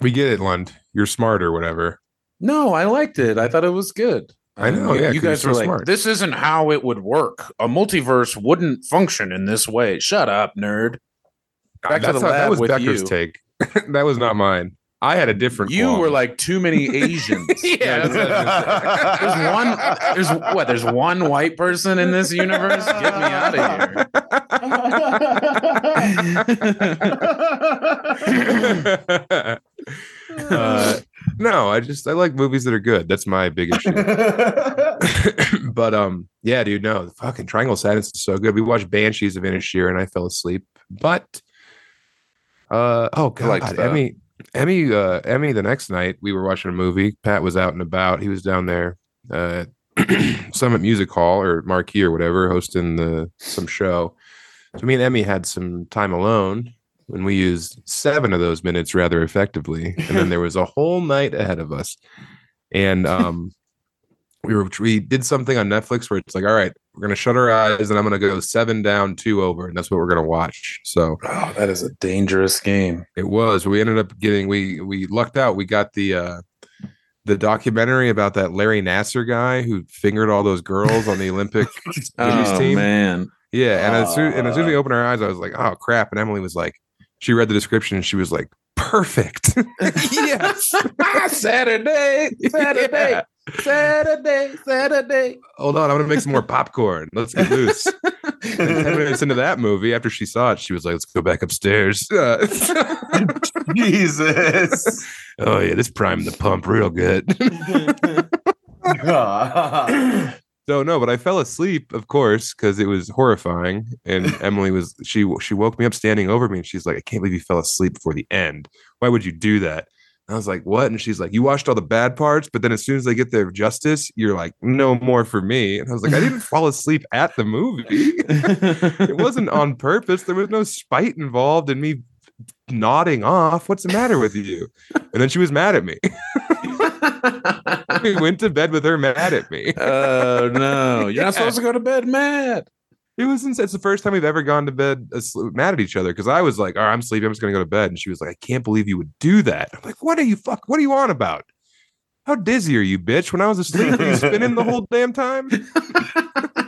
We get it, Lund. You're smart or whatever. No, I liked it. I thought it was good. I know, yeah, you're guys so were like, smart. "This isn't how it would work. A multiverse wouldn't function in this way." Shut up, nerd. Back to the not- that was with Becker's you. take. that was not mine. I had a different. You qualm. were like too many Asians. Yeah, there's one. There's what? There's one white person in this universe. Get me out of here. uh, no, I just I like movies that are good. That's my big issue. but um, yeah, dude, no, the fucking Triangle Sadness is so good. We watched Banshees of Inisherin and I fell asleep. But uh, oh god, that. Emmy, Emmy, uh, Emmy. The next night we were watching a movie. Pat was out and about. He was down there, uh, Summit Music Hall or Marquee or whatever, hosting the some show. So me and Emmy had some time alone. When we used seven of those minutes rather effectively, and then there was a whole night ahead of us, and um, we were we did something on Netflix where it's like, all right, we're gonna shut our eyes and I'm gonna go seven down, two over, and that's what we're gonna watch. So Oh, that is a dangerous game. it was. We ended up getting we we lucked out. We got the uh the documentary about that Larry Nassar guy who fingered all those girls on the Olympic Oh team. man. Yeah, and as soon and as soon as we opened our eyes, I was like, oh crap. And Emily was like, she read the description and she was like, perfect. yes. Saturday, Saturday, Yeah. Saturday, Saturday. Hold on, I'm gonna make some more popcorn. Let's get loose. And 10 minutes into that movie, after she saw it, she was like, let's go back upstairs. Uh, Jesus. oh, yeah, this primed the pump real good. So, no, but I fell asleep, of course, because it was horrifying. And Emily was, she she woke me up standing over me and she's like, I can't believe you fell asleep before the end. Why would you do that? And I was like, what? And she's like, you watched all the bad parts, but then as soon as they get their justice, you're like, no more for me. And I was like, I didn't fall asleep at the movie. it wasn't on purpose. There was no spite involved in me nodding off. What's the matter with you? And then she was mad at me. we went to bed with her mad at me. oh no, you're Yeah. not supposed to go to bed mad. It was since it's the first time we've ever gone to bed asleep, mad at each other because I was like, "All right, I'm sleepy. I'm just gonna go to bed," and she was like, "I can't believe you would do that." I'm like, "What are you fuck? What are you on about? How dizzy are you, bitch? When I was asleep, were you spinning the whole damn time?"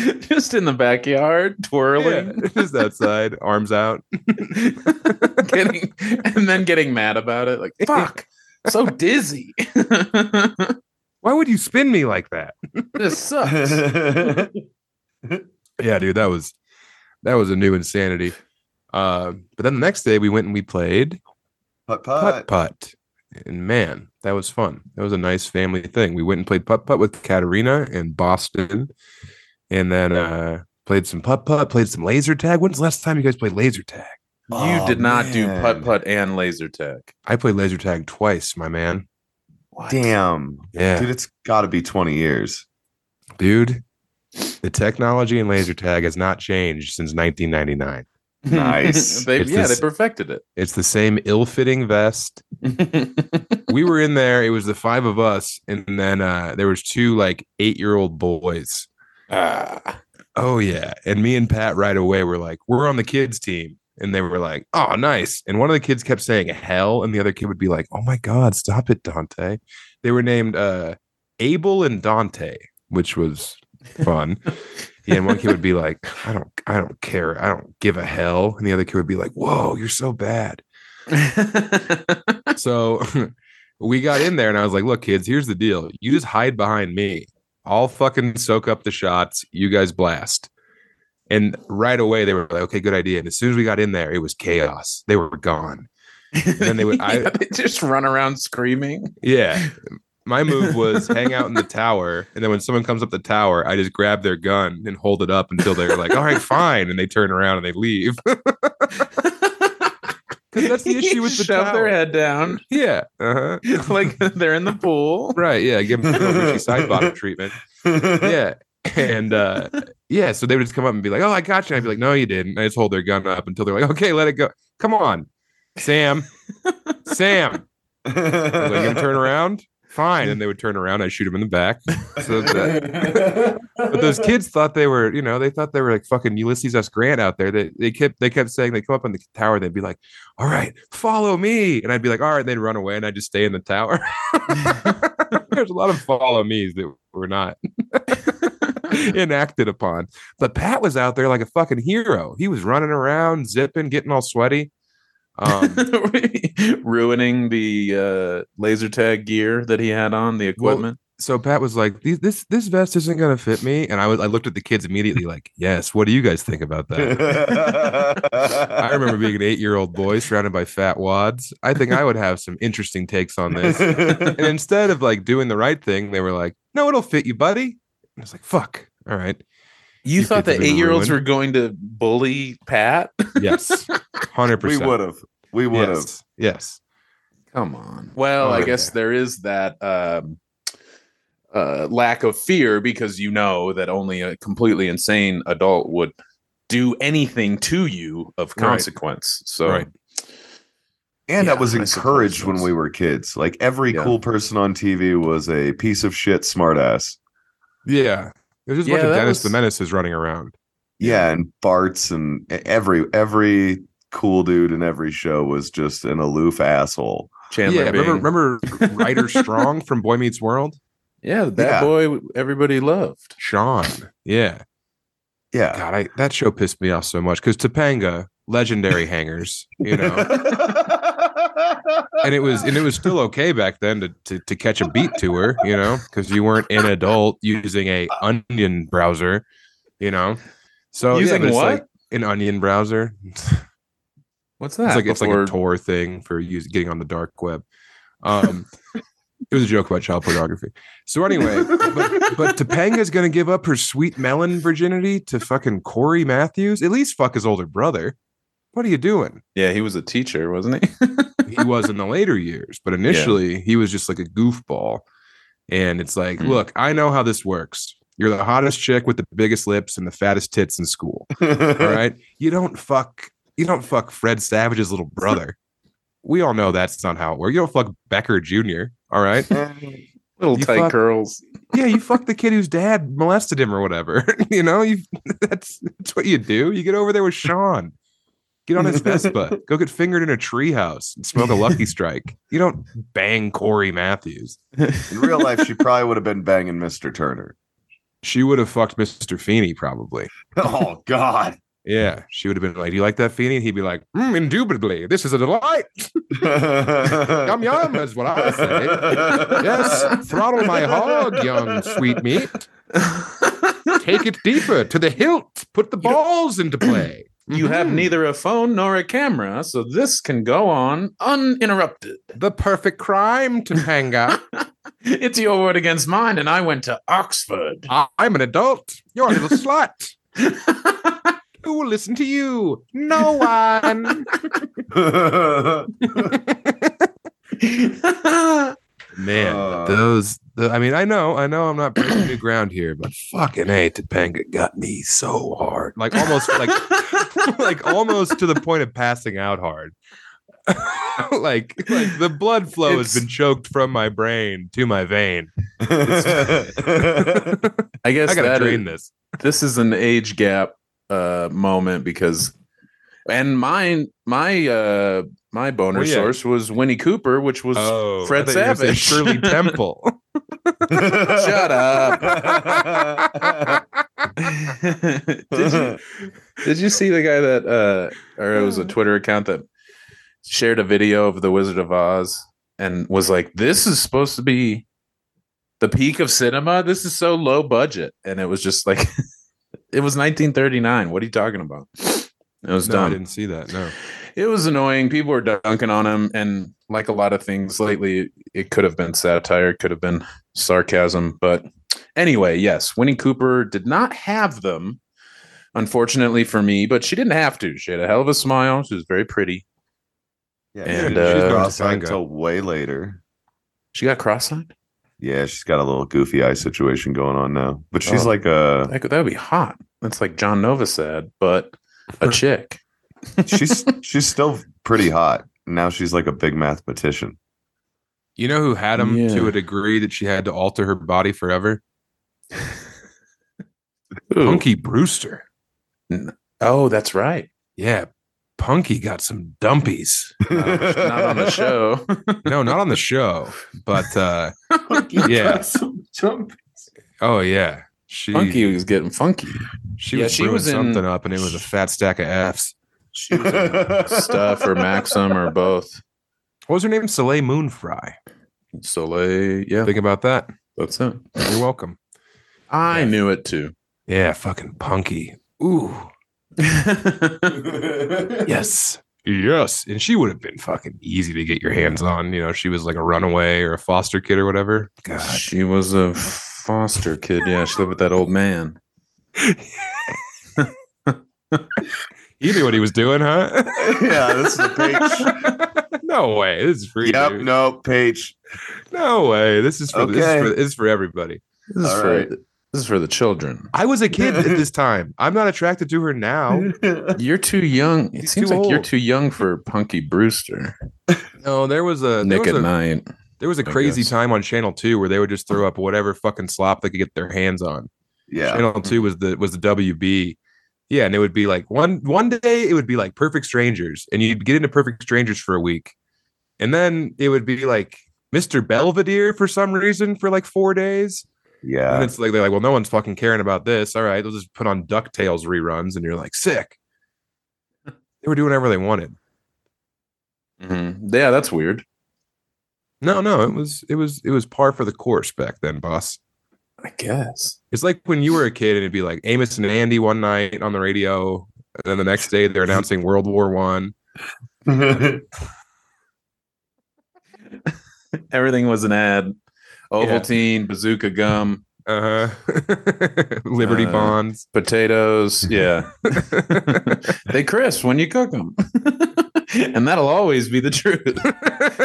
Just in the backyard, twirling, Yeah, just outside, arms out. getting, and then getting mad about it. Like, fuck, so dizzy. Why would you spin me like that? this sucks. Yeah, dude, that was that was a new insanity. Uh, but then the next day we went and we played Putt putt putt. putt, and man, that was fun. That was a nice family thing. We went and played putt putt with katarina in Boston, and then uh, played some putt putt, played some laser tag. When's the last time you guys played laser tag? You Oh, did not do man. putt putt and laser tag. I played laser tag twice, my man. What? Damn. Yeah, Dude, it's got to be 20 years. dude. The technology in laser tag has not changed since 1999. Nice. they, yeah, this- they perfected it. It's the same ill-fitting vest. we were in there. It was the five of us, and then uh, there was two like eight-year-old boys. Ah. Oh yeah, and me and Pat right away were like, "We're on the kids team," and they were like, "Oh, nice." And one of the kids kept saying "hell," and the other kid would be like, "Oh my god, stop it, Dante." They were named uh, Abel and Dante, which was fun. Yeah, and one kid would be like, "I don't, I don't care, I don't give a hell," and the other kid would be like, "Whoa, you're so bad." So we got in there and I was like, look, kids, here's the deal. You just hide behind me. I'll fucking soak up the shots. You guys blast. And right away they were like, okay, good idea. And as soon as we got in there, it was chaos. They were gone. And then they would- I- Yeah, they just run around screaming. Yeah. My move was hang out in the tower, and then when someone comes up the tower, I just grab their gun and hold it up until they're like, "All right, fine," and they turn around and they leave. Because that's the issue with the Shove their head down Yeah. Uh-huh. like they're in the pool. Right. Yeah. Give them a Richie side bottom treatment. Yeah. And uh yeah, so they would just come up and be like, "Oh, I got you." I'd be like, "No, you didn't." I just hold their gun up until they're like, "Okay, let it go. Come on, Sam, Sam." I was like, "You gonna turn around?" Fine. And they would turn around. I shoot them in the back. So that, but those kids thought they were, you know, they thought they were like fucking Ulysses S. Grant out there. They they kept they kept saying they come up on the tower. They'd be like, "All right, follow me," and I'd be like, "All right." And they'd run away, and I'd just stay in the tower. There's a lot of follow me's that were not enacted upon. But Pat was out there like a fucking hero. He was running around, zipping, getting all sweaty. Um, ruining the uh, laser tag gear that he had on the equipment. so Pat was like, "These- "This this vest isn't gonna fit me," and I was I looked at the kids immediately like, "Yes, what do you guys think about that?" I remember being an eight year old boy surrounded by fat wads. I think I would have some interesting takes on this. And instead of like doing the right thing, they were like, "No, it'll fit you, buddy." And I was like, "Fuck, all right, you you thought the eight year olds were going to bully Pat? yes, hundred we percent, would have. We would have. yes, yes." Come on. Well, I Oh, guess yeah. there is that um, uh, lack of fear because you know that only a completely insane adult would do anything to you of Right. consequence. So, Right. And Yeah, that was encouraged when we were kids. Like every Yeah. cool person on TV was a piece of shit smartass. Yeah, there's just a bunch of that Dennis the Menace is running around. Yeah, and Bart's and every every cool dude in every show was just an aloof asshole. Chandler yeah, Bing. remember remember Ryder Strong from Boy Meets World? yeah, the bad Yeah. boy everybody loved. Sean. Yeah. Yeah. God, I, that show pissed me off so much because Topanga, legendary hangers, you know, and it was and it was still okay back then to to, to catch a beat to her, you know, because you weren't an adult using a onion browser, you know. So yeah, Using but it's what? like an onion browser. What's that? It's like it's like a Tor thing for use, getting on the dark web. Um, it was a joke about child pornography. So anyway, but, but Topanga's gonna give up her sweet melon virginity to fucking Cory Matthews. At least fuck his older brother. What are you doing? Yeah, he was a teacher, wasn't he? He was in the later years, but initially he was just like a goofball. And it's like, Hmm. look, I know how this works. You're the hottest chick with the biggest lips and the fattest tits in school. All right. You don't fuck you don't fuck Fred Savage's little brother. We all know that's not how it works. You don't fuck Becker Jr. All right. Little You tight fuck- curls. Yeah, you fuck the kid whose dad molested him or whatever. you know, you that's that's what you do. You get over there with Sean. Get on his Vespa. Go get fingered in a treehouse and smoke a Lucky Strike. You don't bang Cory Matthews. In real life, she probably would have been banging Mr. Turner. She would have fucked Mr. Feeney probably. Oh God. Yeah, she would have been like, "Do you like that Feeney?" And he'd be like, mm, "Indubitably, this is a delight." Yum yum is what I say. Yes, throttle my hog, young sweet meat. Take it deeper to the hilt. Put the balls into play. You have Mhm. neither a phone nor a camera, so this can go on uninterrupted. the perfect crime, to hang Topanga. It's your word against mine, and I went to Oxford. I'm an adult. You're a little slut. Who will listen to you? No one. Man, Uh. those. The, I mean, I know, I know, I'm not breaking new ground here, but fucking a, Topanga got me so hard, like almost, like, like almost to the point of passing out hard. like, like the blood flow has been choked from my brain to my vein. I guess I gotta that drain is- this. this is an age gap uh moment because and mine my uh my boner Well, yeah. source was Winnie Cooper, which was Oh, Fred I thought you Savage. Shirley Temple. Shut up. did you did you see the guy that uh or it was a Twitter account that shared a video of the Wizard of Oz and was like, This is supposed to be the peak of cinema. This is so low budget. And it was just like it was 1939. What are you talking about? It was No, I didn't see that. No. It was annoying. People were dunking on him, and like a lot of things lately, it could have been satire, it could have been sarcasm. But anyway, yes, Winnie Cooper did not have them, unfortunately for me, but she didn't have to. She had a hell of a smile. She was very pretty. Yeah, And, she's uh, not Tanga. signed until way later. She got cross-eyed. Yeah, she's got a little goofy eye situation going on now, but she's Oh. like a That, would be hot. That's like John Nova said, but a chick. she's she's still pretty hot. Now she's like a big mathematician. You know who had him Yeah. to a degree that she had to alter her body forever? Ooh. Punky Brewster. Oh, that's right. Yeah, Punky got some dumpies. Not on the show. No, not on the show, but uh You Yeah. got some jump. oh yeah, she Funky was getting funky. she Yeah, was she brewing was in- something up, and it was a fat stack of Fs. She was in stuff or Maxim or both. What was her name? Soleil Moon Frye. Soleil. Yeah, Think about that. that's it. You're welcome. I knew it too. Yeah, fucking Punky. Ooh, yes, yes, and she would have been fucking easy to get your hands on. You know, she was like a runaway or a foster kid or whatever. God, She was a foster kid. Yeah, she lived with that old man. he knew what he was doing, huh? yeah, this is a page. no way. This is free. Yep, dude. no, page. No way. This is for this, is Okay. for this is for everybody. This is All for right. This is for the children. I was a kid at this time. I'm not attracted to her now. You're too young. It He's seems too like you're too young for Punky Brewster. No, there was a there Nick was at a, night. there was a I crazy guess. time on Channel Two where they would just throw up whatever fucking slop they could get their hands on. yeah. Channel Two was the was the WB. Yeah, and it would be like one one day it would be like Perfect Strangers, and you'd get into Perfect Strangers for a week, and then it would be like Mr. Belvedere for some reason for like four days. And it's like they're like, well, no one's fucking caring about this. All right, they'll just put on DuckTales reruns, and you're like, sick. They were doing whatever they wanted. Mhm. Yeah, that's weird. No, no, it was it was it was par for the course back then, boss. I guess. It's like when you were a kid and it'd be like Amos and Andy one night on the radio, and then the next day they're announcing World War One. Everything was an ad. Yeah. Ovaltine, bazooka gum, Uh huh. Liberty Uh, bonds. potatoes. Yeah. they crisp when you cook them. and that'll always be the truth.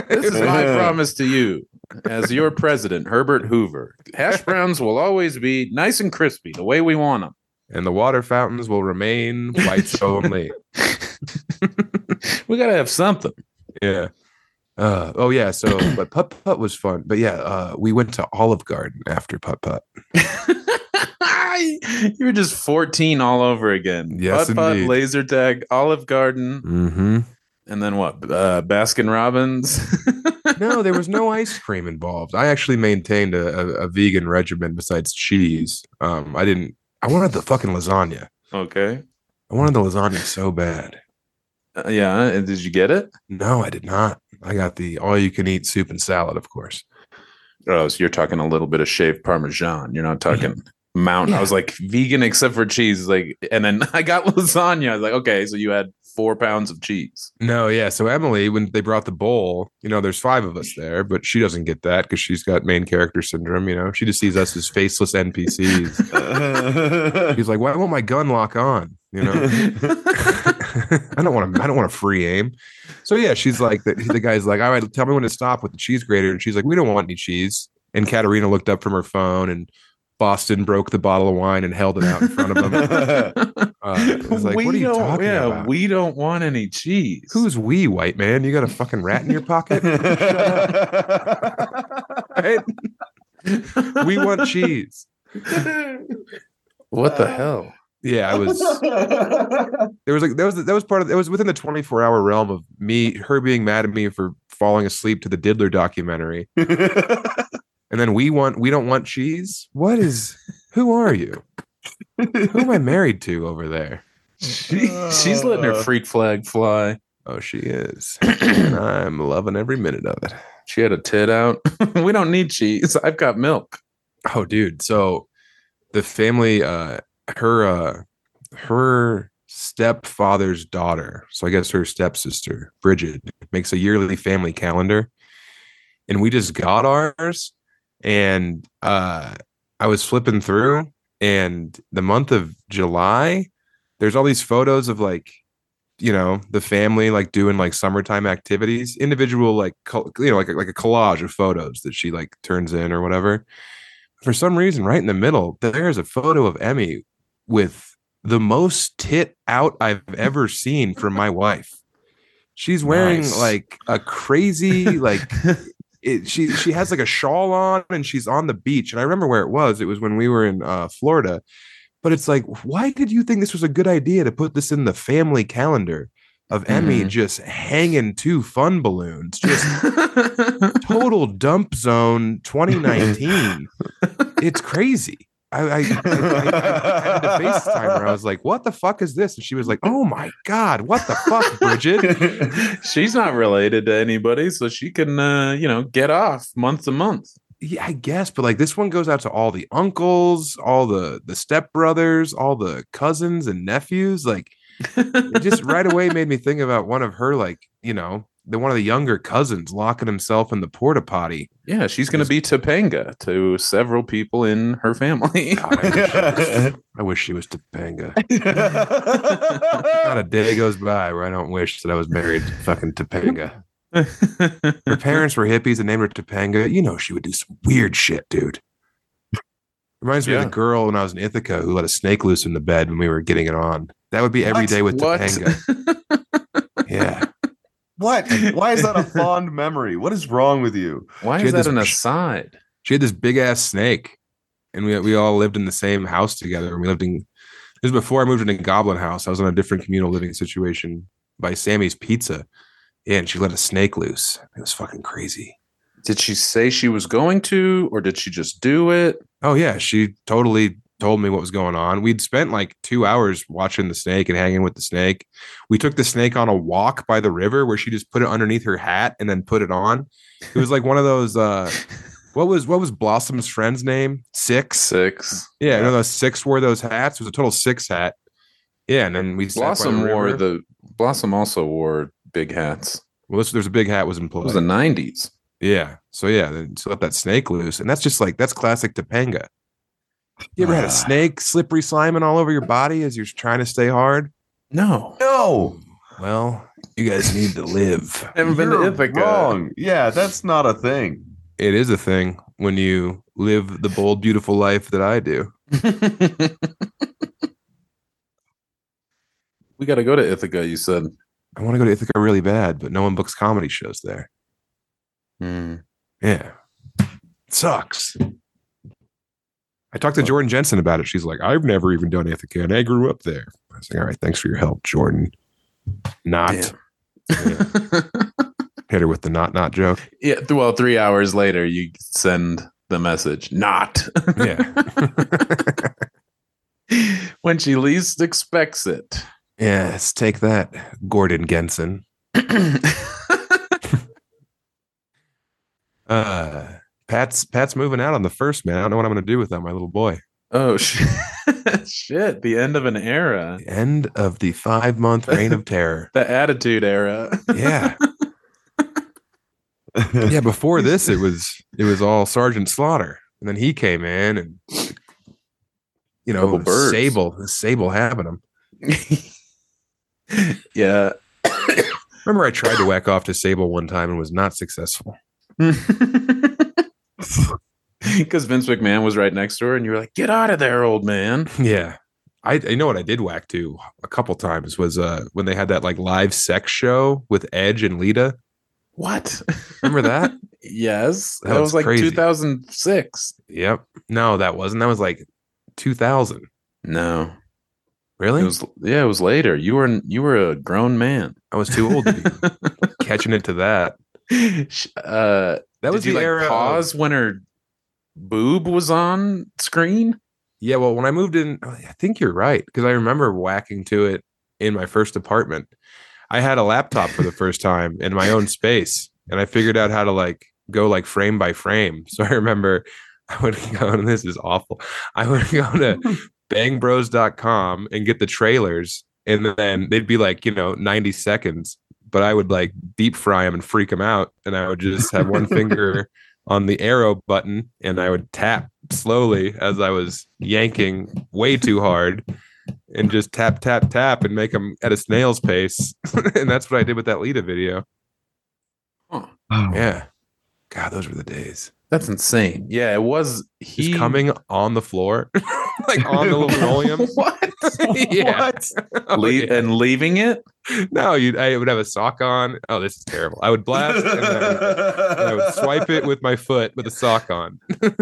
This is my promise to you as your president, Herbert Hoover. Hash browns will always be nice and crispy the way we want them. and the water fountains will remain whites only. We got to have something. Yeah. Uh, oh yeah. So, but putt putt was fun. But yeah, uh, we went to Olive Garden after putt putt. you were just 14 all over again. Yes, Putt putt, laser tag, Olive Garden, Mm-hmm. and then what? Uh, Baskin Robbins. No, there was no ice cream involved. I actually maintained a, a, a vegan regimen besides cheese. Um, I didn't. I wanted the fucking lasagna. okay. I wanted the lasagna so bad. Uh, yeah. And did you get it? No, I did not. I got the all-you-can-eat soup and salad, of course. Oh, so you're talking a little bit of shaved Parmesan. You're not talking mountain. I was like vegan except for cheese. Like, and then I got lasagna. I was like, okay, so you had four pounds of cheese. No, yeah. So Emily, when they brought the bowl, you know, there's five of us there, but she doesn't get that because she's got main character syndrome. You know, she just sees us as faceless NPCs. He's like, "Why won't my gun lock on?" You know, I don't want to. I don't want a free aim. So yeah, she's like, the, the guy's like, "All right, tell me when to stop with the cheese grater," and she's like, "We don't want any cheese." And Katerina looked up from her phone, and Boston broke the bottle of wine and held it out in front of him. Uh, like, we "What are you don't, talking yeah, about?" we don't want any cheese. Who's we, white man? You got a fucking rat in your pocket? right? we want cheese. what the hell? Yeah, I was. There was like that was that was part of it was within the 24 hour realm of me her being mad at me for falling asleep to the Diddler documentary, and then we want we don't want cheese. What is? Who are you? Who am I married to over there? She, she's letting her freak flag fly. Oh, she is. I'm loving every minute of it. She had a tit out. we don't need cheese. I've got milk. Oh, dude. So the family, uh, her, uh, her stepfather's daughter. So I guess her stepsister, Bridget, makes a yearly family calendar. And we just got ours. And uh I was flipping through, and the month of July, there's all these photos of like, you know, the family like doing like summertime activities, individual like you know, like like a collage of photos that she like turns in or whatever. For some reason, right in the middle, there's a photo of Emmy with the most tit out I've ever seen from my wife. She's wearing Nice. like a crazy like it, she she has like a shawl on and she's on the beach and i remember where it was it was when we were in uh, florida but it's like why did you think this was a good idea to put this in the family calendar of emmy Mhm. just hanging two fun balloons just total dump zone 2019 it's crazy I, I, I, I, had to FaceTime her. I was like, "What the fuck is this?" And she was like, "Oh my god, what the fuck, Bridget?" She's not related to anybody, so she can, uh, you know, get off month to month. Yeah, I guess, but like this one goes out to all the uncles, all the the stepbrothers, all the cousins and nephews. Like it just right away made me think about one of her, like you know, the one of the younger cousins locking himself in the porta potty. Yeah, she's going to be Topanga to several people in her family. God, I, wish she was, I wish she was Topanga. Not a day goes by where I don't wish that I was married to fucking Topanga. Her parents were hippies and named her Topanga. You know she would do some weird shit, dude. Reminds me of the girl when I was in Ithaca who let a snake loose in the bed when we were getting it on. That would be every What? day with What? Topanga. Yeah. what? Why is that a fond memory? What is wrong with you? Why She is had that this- an aside? She had this big ass snake, and we we all lived in the same house together. And we lived in this was before I moved into Goblin House. I was in a different communal living situation by Sammy's Pizza. Yeah, and she let a snake loose. It was fucking crazy. Did she say she was going to, or did she just do it? Oh yeah, she totally told me what was going on. We'd spent like two hours watching the snake and hanging with the snake. We took the snake on a walk by the river where she just put it underneath her hat and then put it on. It was like one of those uh what was what was Blossom's friend's name? Six. Six. Yeah, no, those six wore those hats. It was a total six hat. Yeah, and then we sat by Blossom the wore the Blossom also wore big hats. well, this, there's a big hat was in It was the nineties. yeah, so yeah, then she let that snake loose, and that's just like that's classic Topanga. You ever had Ah. a snake slippery sliming all over your body as you're trying to stay hard? No. No. Well, you guys need to live. Haven't been to Ithaca. Wrong. Yeah, that's not a thing. It is a thing when you live the bold, beautiful life that I do. we got to go to Ithaca. You said. I want to go to Ithaca really bad, but no one books comedy shows there. Hmm. Yeah. It sucks. I talked to Jordan Jensen about it. She's like, I've never even done Ithaca and I grew up there. I was like, all right, thanks for your help, Jordan. Not Damn. hit her with the not not joke. yeah. Well, three hours later, you send the message. Not. Yeah. when she least expects it. yes, take that, Gordon Genson. Uh Pat's Pat's moving out on the first, man. I don't know what I'm gonna do without my little boy. oh shit! shit! The end of an era. The end of the five month reign of terror. The Attitude Era. Yeah. yeah before this it was it was all sergeant slaughter and then he came in and you know sable sable having him yeah. remember i tried to whack off to sable one time and was not successful Because Vince McMahon was right next to her, and you were like, "Get out of there, old man!" yeah I, I know what I did whack to a couple times was uh when they had that like live sex show with Edge and Lita. What? Remember that? yes, That that, was was like crazy. 2006. yep. No, that wasn't. That was like 2000. No, Really? it was. Yeah, it was later. You were you were a grown man. I was too old to be catching it to that. Uh, That was did you the like era. of- pause when her boob was on screen? Yeah, well, when I moved in, oh, I think you're right because I remember whacking to it in my first apartment. I had a laptop for the first time in my own space, and I figured out how to like go like frame by frame. So I remember I would go, and this is awful. I would go to bangbros.com and get the trailers and then they'd be like, you know, 90 seconds, but I would like deep fry them and freak them out. And I would just have one finger on the arrow button and I would tap slowly as I was yanking way too hard and just tap, tap, tap and make them at a snail's pace. and that's what I did with that Lita video. Huh. Oh. Yeah. God, those were the days. That's insane. Yeah, it was. He's He coming on the floor, like on the linoleum. what? Yeah. Oh, Le- And leaving it? no, you I would have a sock on. Oh, this is terrible. I would blast and then and I would swipe it with my foot with a sock on.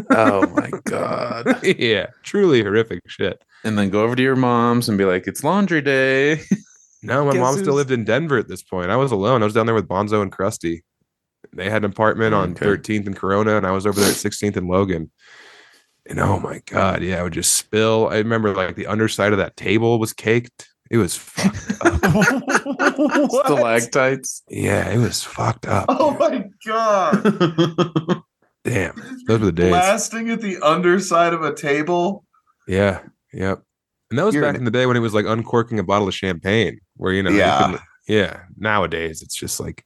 Oh my god! yeah, truly horrific shit. And then go over to your mom's and be like, "It's laundry day." No, my Guess mom still lived in Denver at this point. I was alone. I was down there with Bonzo and Krusty. They had an apartment on Okay. 13th and Corona, and I was over there at 16th and Logan. And oh my god, yeah, I would just spill. I remember like the underside of that table was caked. It was fucked up. Stalactites. yeah, it was fucked up. Oh my god! Damn, those were the days. Blasting at the underside of a table. Yeah, yep. And that was You're back an- in the day when it was like uncorking a bottle of champagne, where you know, Yeah. couldn't- yeah. Nowadays, it's just like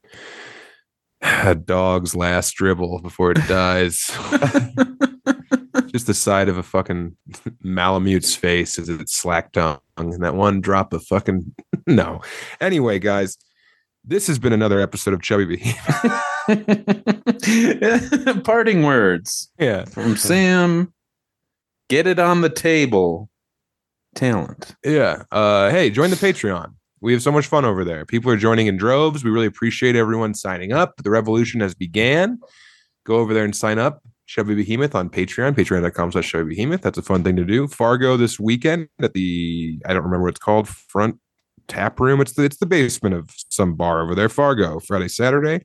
a dog's last dribble before it dies. just the side of a fucking Malamute's face as it's slack tongue, and that one drop of fucking no. Anyway, guys, this has been another episode of Chubby Behemoth. Parting words yeah, from Sam. Get it on the table. Talent. Yeah. Uh, hey, join the Patreon. We have so much fun over there. People are joining in droves. We really appreciate everyone signing up. The revolution has began. Go over there and sign up. Chubby Behemoth on Patreon, patreon.com slash Chubby Behemoth. That's a fun thing to do. Fargo this weekend at the I don't remember what it's called, front tap room. It's the it's the basement of some bar over there. Fargo, Friday, Saturday.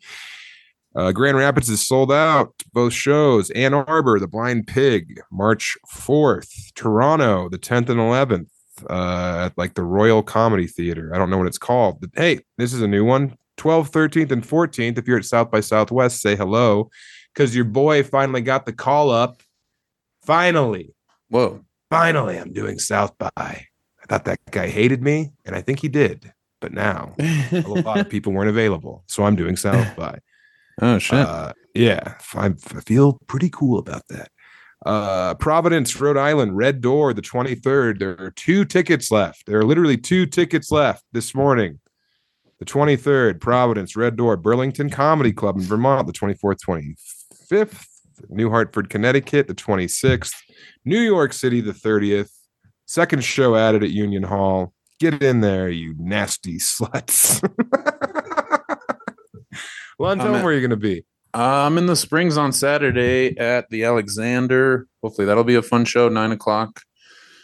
Uh, Grand Rapids is sold out. Both shows. Ann Arbor, The Blind Pig, March 4th. Toronto, the 10th and 11th, uh, at like the Royal Comedy Theater. I don't know what it's called. But hey, this is a new one. 12th, 13th, and 14th. If you're at South by Southwest, say hello because your boy finally got the call up. Finally, Whoa. finally, I'm doing South by. I thought that guy hated me, and I think he did. But now a lot of people weren't available. So I'm doing South by. oh shit. Uh, yeah, I, I feel pretty cool about that. Uh, Providence, Rhode Island, Red Door, the 23rd. There are two tickets left. There are literally two tickets left this morning. The 23rd, Providence, Red Door, Burlington Comedy Club in Vermont, the 24th, 25th, New Hartford, Connecticut, the 26th, New York City, the 30th. Second show added at Union Hall. Get in there, you nasty sluts. Lund, tell I'm them where you're going to be. I'm in the Springs on Saturday at the Alexander. Hopefully that'll be a fun show. Nine o'clock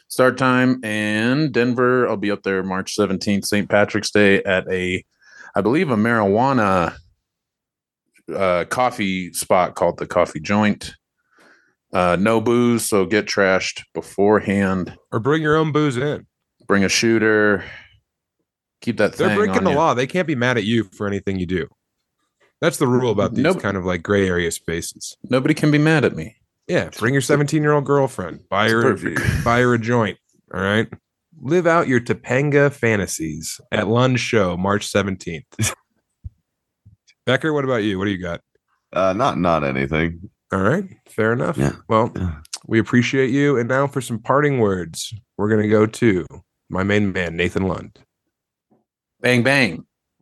start time. And Denver, I'll be up there March 17th, St. Patrick's Day at a, I believe, a marijuana uh, coffee spot called the Coffee Joint. Uh, no booze, so get trashed beforehand. Or bring your own booze in. Bring a shooter. Keep that They're breaking the you. law. They can't be mad at you for anything you do. That's the rule about these Nope. kind of like gray area spaces. Nobody can be mad at me. Yeah, bring your 17 year old girlfriend. Buy her, buy her a joint. All right. Live out your Topanga fantasies at Lund Show, March 17th. Becker, what about you? What do you got? Uh, not not anything. All right. Fair enough. Yeah. Well, Yeah. we appreciate you. And now for some parting words, we're going to go to my main man, Nathan Lund. Bang, bang.